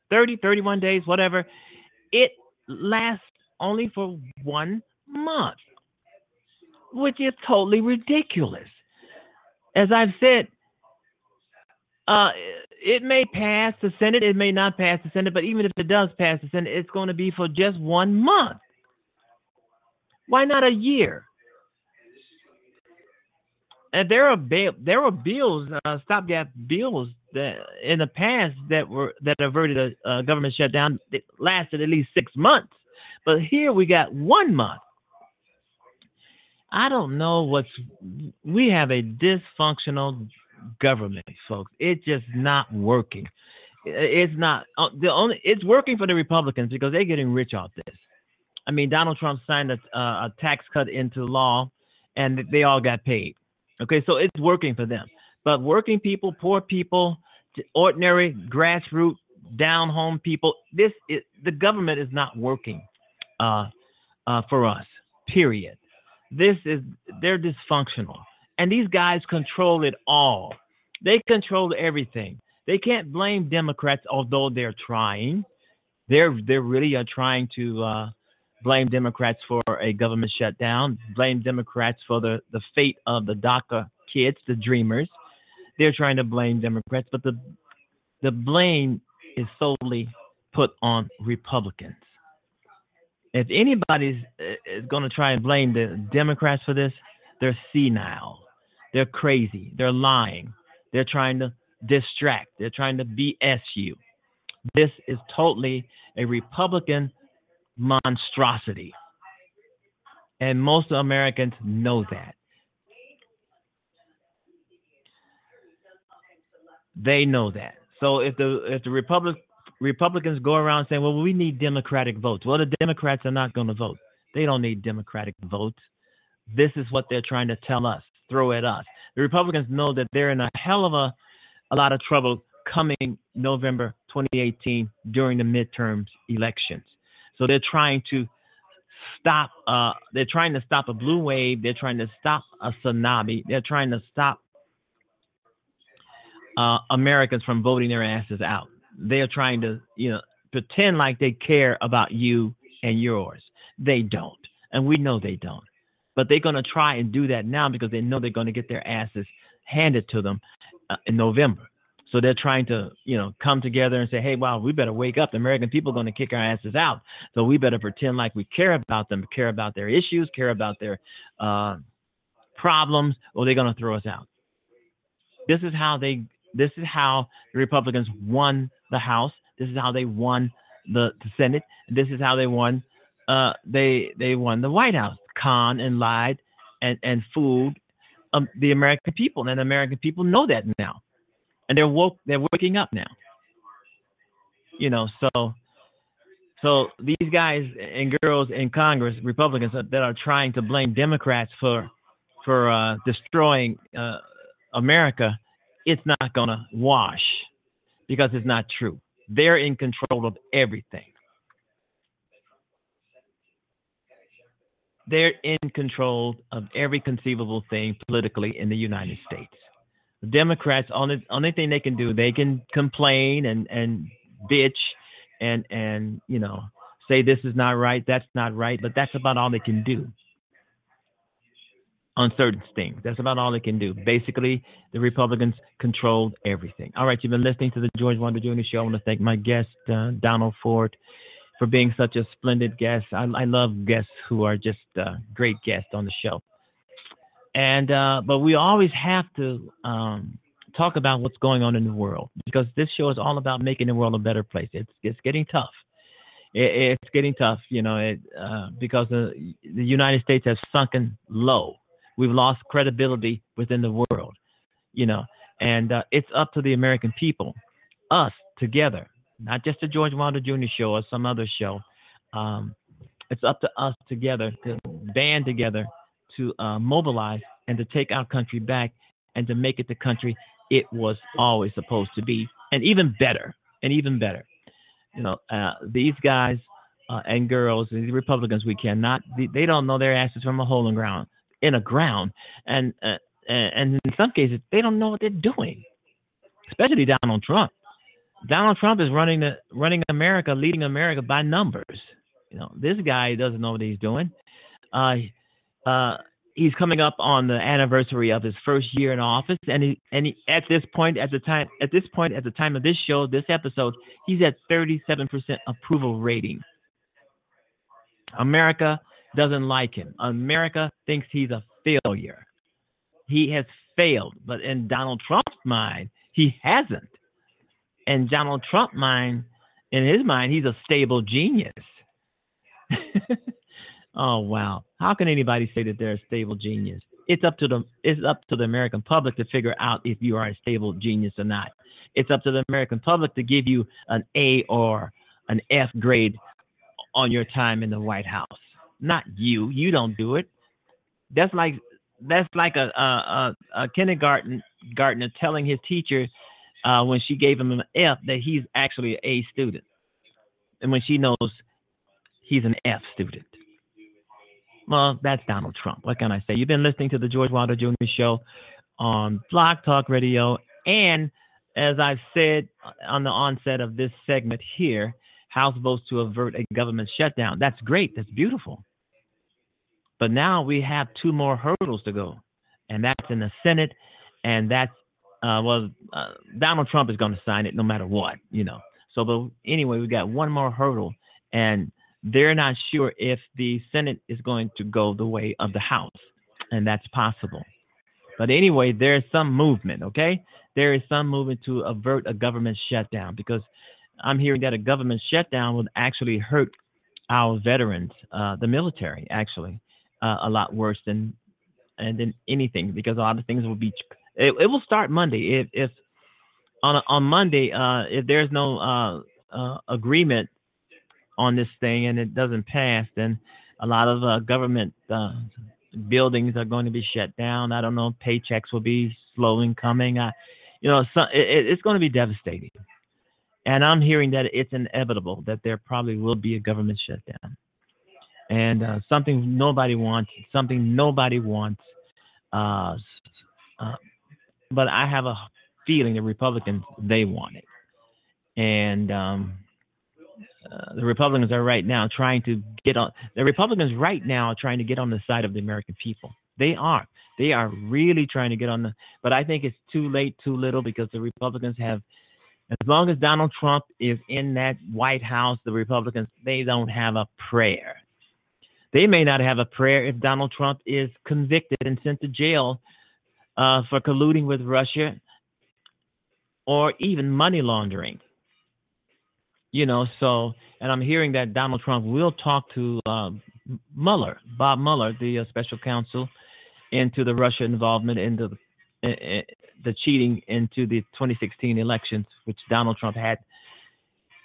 30, 31 days, whatever. It lasts only for one month, which is totally ridiculous. As I've said, uh, it may pass the Senate, it may not pass the Senate, but even if it does pass the Senate, it's going to be for just one month. Why not a year? And there are there were bills, uh, stopgap bills that in the past that were that averted a, a government shutdown that lasted at least six months, but here we got one month. I don't know what's we have a dysfunctional government, folks. It's just not working. It's not uh, the only. It's working for the Republicans because they're getting rich off this. I mean, Donald Trump signed a, uh, a tax cut into law, and they all got paid. Okay, so it's working for them. But working people, poor people, ordinary grassroots, down home people, this is, the government is not working uh, uh, for us. Period. This is they're dysfunctional, and these guys control it all. They control everything. They can't blame Democrats, although they're trying. They're they're really are trying to uh, blame Democrats for a government shutdown. Blame Democrats for the the fate of the DACA kids, the Dreamers. They're trying to blame Democrats, but the the blame is solely put on Republicans. If anybody's uh, is going to try and blame the Democrats for this, they're senile, they're crazy, they're lying, they're trying to distract, they're trying to BS you. This is totally a Republican monstrosity. And most Americans know that. They know that. So if the if the Republic, Republicans go around saying, "Well, we need Democratic votes," well, the Democrats are not going to vote. They don't need Democratic votes. This is what they're trying to tell us, throw at us. The Republicans know that they're in a hell of a, a lot of trouble coming November 2018 during the midterms elections. So they're trying to stop. Uh, they're trying to stop a blue wave. They're trying to stop a tsunami. They're trying to stop uh, Americans from voting their asses out. They're trying to, you know, pretend like they care about you and yours. They don't, and we know they don't. But they're going to try and do that now because they know they're going to get their asses handed to them uh, in November. So they're trying to, you know, come together and say, hey, wow, we better wake up. The American people are going to kick our asses out. So we better pretend like we care about them, care about their issues, care about their uh, problems, or they're going to throw us out. This is how they. This is how the Republicans won the House. This is how they won the, the Senate. This is how they won. Uh, they they won the White House. Con and lied and and fooled um, the American people, and the American people know that now and they're woke they're waking up now. You know so so these guys and girls in congress republicans that are trying to blame democrats for for uh, destroying uh, america it's not to wash because it's not true. They're in control of everything. They're in control of every conceivable thing politically in the united states the Democrats, only only thing they can do, they can complain and and bitch and and you know say this is not right, that's not right, but that's about all they can do on certain things. That's about all they can do. Basically, the Republicans controlled everything. All right, you've been listening to the George Wilder Jr. Show. I want to thank my guest, uh, Donald Ford, for being such a splendid guest. I, I love guests who are just uh, great guests on the show and uh, but we always have to um, talk about what's going on in the world because this show is all about making the world a better place. It's it's getting tough. It, it's getting tough, you know, it, uh, because the, the United States has sunken low. We've lost credibility within the world, you know, and uh, it's up to the American people, us together, not just the George Wilder Jr. show or some other show. Um, it's up to us together to band together to uh, mobilize and to take our country back and to make it the country it was always supposed to be, and even better, and even better. You know, uh, these guys uh, and girls, these Republicans, we cannot. They, don't know their asses from a hole in ground, in a ground, and uh, and in some cases, they don't know what they're doing. Especially Donald Trump. Donald Trump is running the running America, leading America by numbers. You know, this guy doesn't know what he's doing. Uh, he's coming up on the anniversary of his first year in office, and he, and he, at this point, at the time, at this point, at the time of this show, this episode, he's at 37% approval rating. America doesn't like him. America thinks he's a failure. He has failed, but in Donald Trump's mind, he hasn't. In Donald Trump's mind, in his mind, he's a stable genius. [LAUGHS] Oh wow! How can anybody say that they're a stable genius? It's up to the it's up to the American public to figure out if you are a stable genius or not. It's up to the American public to give you an A or an F grade on your time in the White House. Not you. You don't do it. That's like that's like a a, a, a kindergarten gardener telling his teacher uh, when she gave him an F that he's actually an A student, and when she knows he's an F student. Well, that's Donald Trump. What can I say? You've been listening to the George Wilder Jr. Show on Blog Talk Radio. And as I've said on the onset of this segment here, House votes to avert a government shutdown. That's great. That's beautiful. But now we have two more hurdles to go, and that's in the Senate, and that's uh, well, uh, Donald Trump is going to sign it no matter what, you know. So, but anyway, we got one more hurdle, and they're not sure if the Senate is going to go the way of the House, and that's possible. But anyway, there's some movement, okay? There is some movement to avert a government shutdown because I'm hearing that a government shutdown would actually hurt our veterans, uh, the military, actually, uh, a lot worse than and than anything because a lot of things will be. It, it will start Monday if if on on Monday, uh, if there's no uh, uh, agreement on this thing and it doesn't pass, then a lot of uh, government uh, buildings are going to be shut down. I don't know. Paychecks will be slow in coming. I, you know, so it, it's going to be devastating. And I'm hearing that it's inevitable that there probably will be a government shutdown. And uh, something nobody wants, something nobody wants. Uh, uh, but I have a feeling the Republicans, they want it. And um, uh, the Republicans are right now trying to get on, the Republicans right now are trying to get on the side of the American people. They are. They are really trying to get on the, but I think it's too late, too little because the Republicans have as long as Donald Trump is in that White House, the Republicans, they don't have a prayer. They may not have a prayer if Donald Trump is convicted and sent to jail uh, for colluding with Russia or even money laundering. You know, so, and I'm hearing that Donald Trump will talk to uh, Mueller, Bob Mueller, the uh, special counsel, into the Russia involvement into the, uh, the cheating into the 2016 elections, which Donald Trump had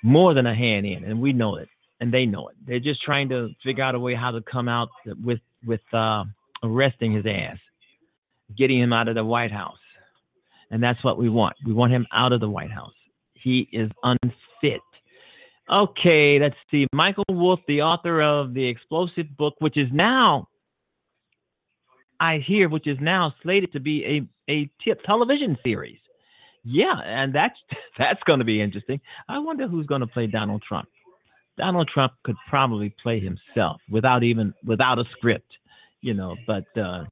more than a hand in, and we know it, and they know it. They're just trying to figure out a way how to come out with with uh, arresting his ass, getting him out of the White House, and that's what we want. We want him out of the White House. He is unfit. Okay, let's see. Michael Wolff, the author of the explosive book, which is now I hear, which is now slated to be a a t- television series. Yeah, and that's [LAUGHS] that's going to be interesting. I wonder who's going to play Donald Trump. Donald Trump could probably play himself without even without a script, you know. But uh,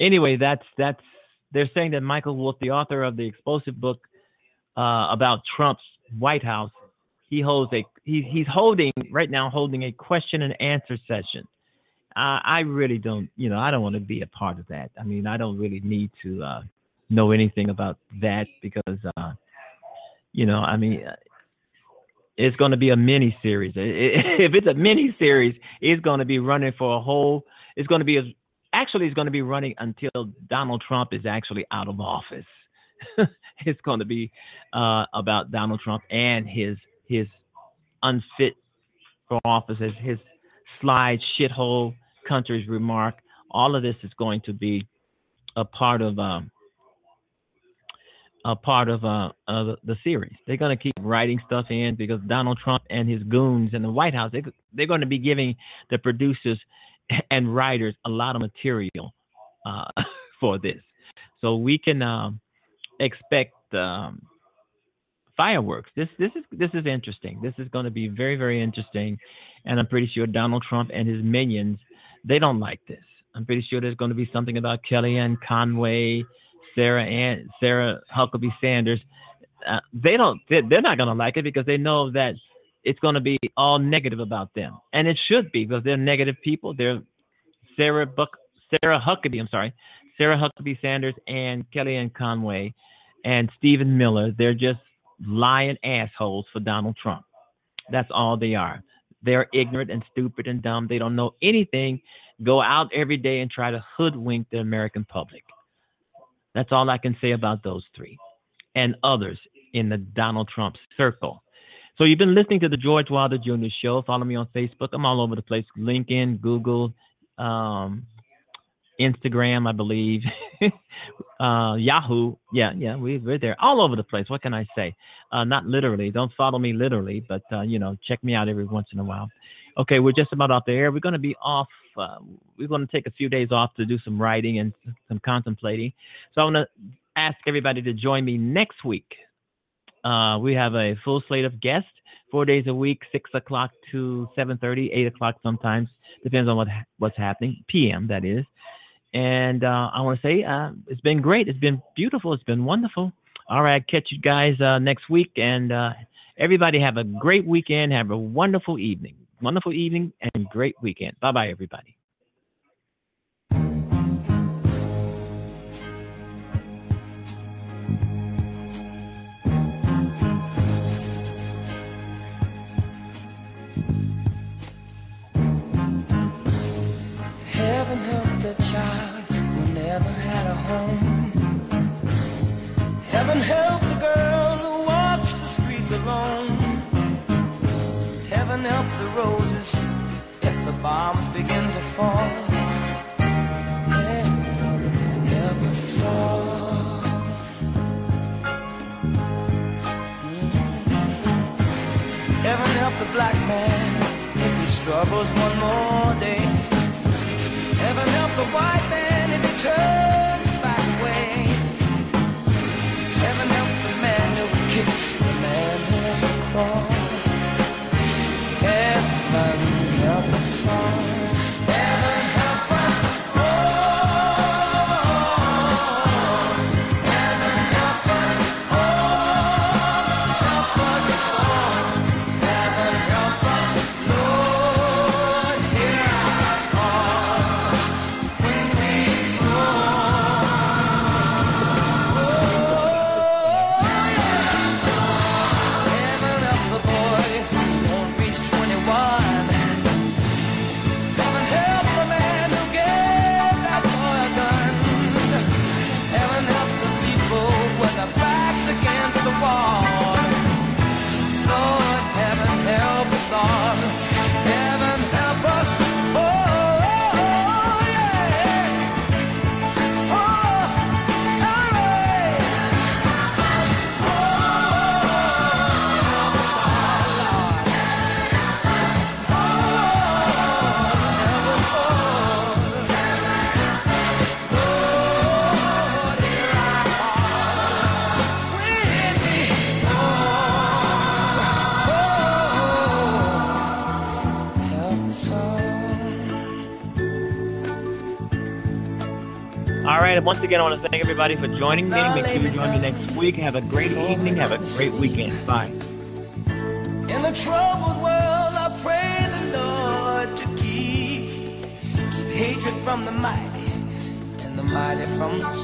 anyway, that's that's they're saying that Michael Wolff, the author of the explosive book uh, about Trump's White House, he holds a he, he's holding right now holding a question and answer session I, I really don't, you know, I don't want to be a part of that. I mean, I don't really need to uh, know anything about that because, uh, you know, I mean, uh, it's going to be a mini series. [LAUGHS] If it's a mini series, it's going to be running for a whole. It's going to be a, actually it's going to be running until Donald Trump is actually out of office. [LAUGHS] it's going to be uh, about Donald Trump and his his unfit for office, his, slide shithole country's remark. All of this is going to be a part of um, a part of, uh, of the series. They're going to keep writing stuff in because Donald Trump and his goons in the White House they, they're going to be giving the producers and writers a lot of material uh, [LAUGHS] for this. So we can um, expect um, fireworks. This this is this is interesting. This is going to be very very interesting, and I'm pretty sure Donald Trump and his minions they don't like this. I'm pretty sure there's going to be something about Kellyanne Conway, Sarah and Sarah Huckabee Sanders. Uh, they don't. They're, they're not going to like it because they know that it's going to be all negative about them, and it should be because they're negative people. They're Sarah Buck, Sarah Huckabee. I'm sorry, Sarah Huckabee Sanders and Kellyanne Conway and Stephen Miller. They're just lying assholes for Donald Trump. That's all they are. They're ignorant and stupid and dumb. They don't know anything. Go out every day and try to hoodwink the American public. That's all I can say about those three and others in the Donald Trump circle. So you've been listening to the George Wilder Jr. Show. Follow me on Facebook. I'm all over the place. LinkedIn, Google, um, Instagram, I believe, [LAUGHS] uh, Yahoo. Yeah, yeah, we, we're there all over the place. What can I say? Uh, not literally. Don't follow me literally, but uh, you know, check me out every once in a while. Okay, we're just about off the air. We're going to be off. Uh, we're going to take a few days off to do some writing and some contemplating. So I want to ask everybody to join me next week. Uh, we have a full slate of guests, four days a week, six o'clock to 7:30, eight o'clock sometimes, depends on what what's happening. PM that is. And uh, I want to say uh, it's been great. It's been beautiful. It's been wonderful. All right, catch you guys uh, next week. And uh, everybody have a great weekend. Have a wonderful evening. Wonderful evening and great weekend. Bye bye, everybody. Help the roses if the bombs begin to fall. All. Heaven help the black man if he struggles one more day. Heaven help the white man if he turns back away. Heaven help the man who kicks the man who has to crawl. Once again, I want to thank everybody for joining me. Make sure you join me next week. Have a great evening. Have a great weekend. Bye. In the troubled world, I pray the Lord to keep, keep hatred from the mighty and the mighty from the.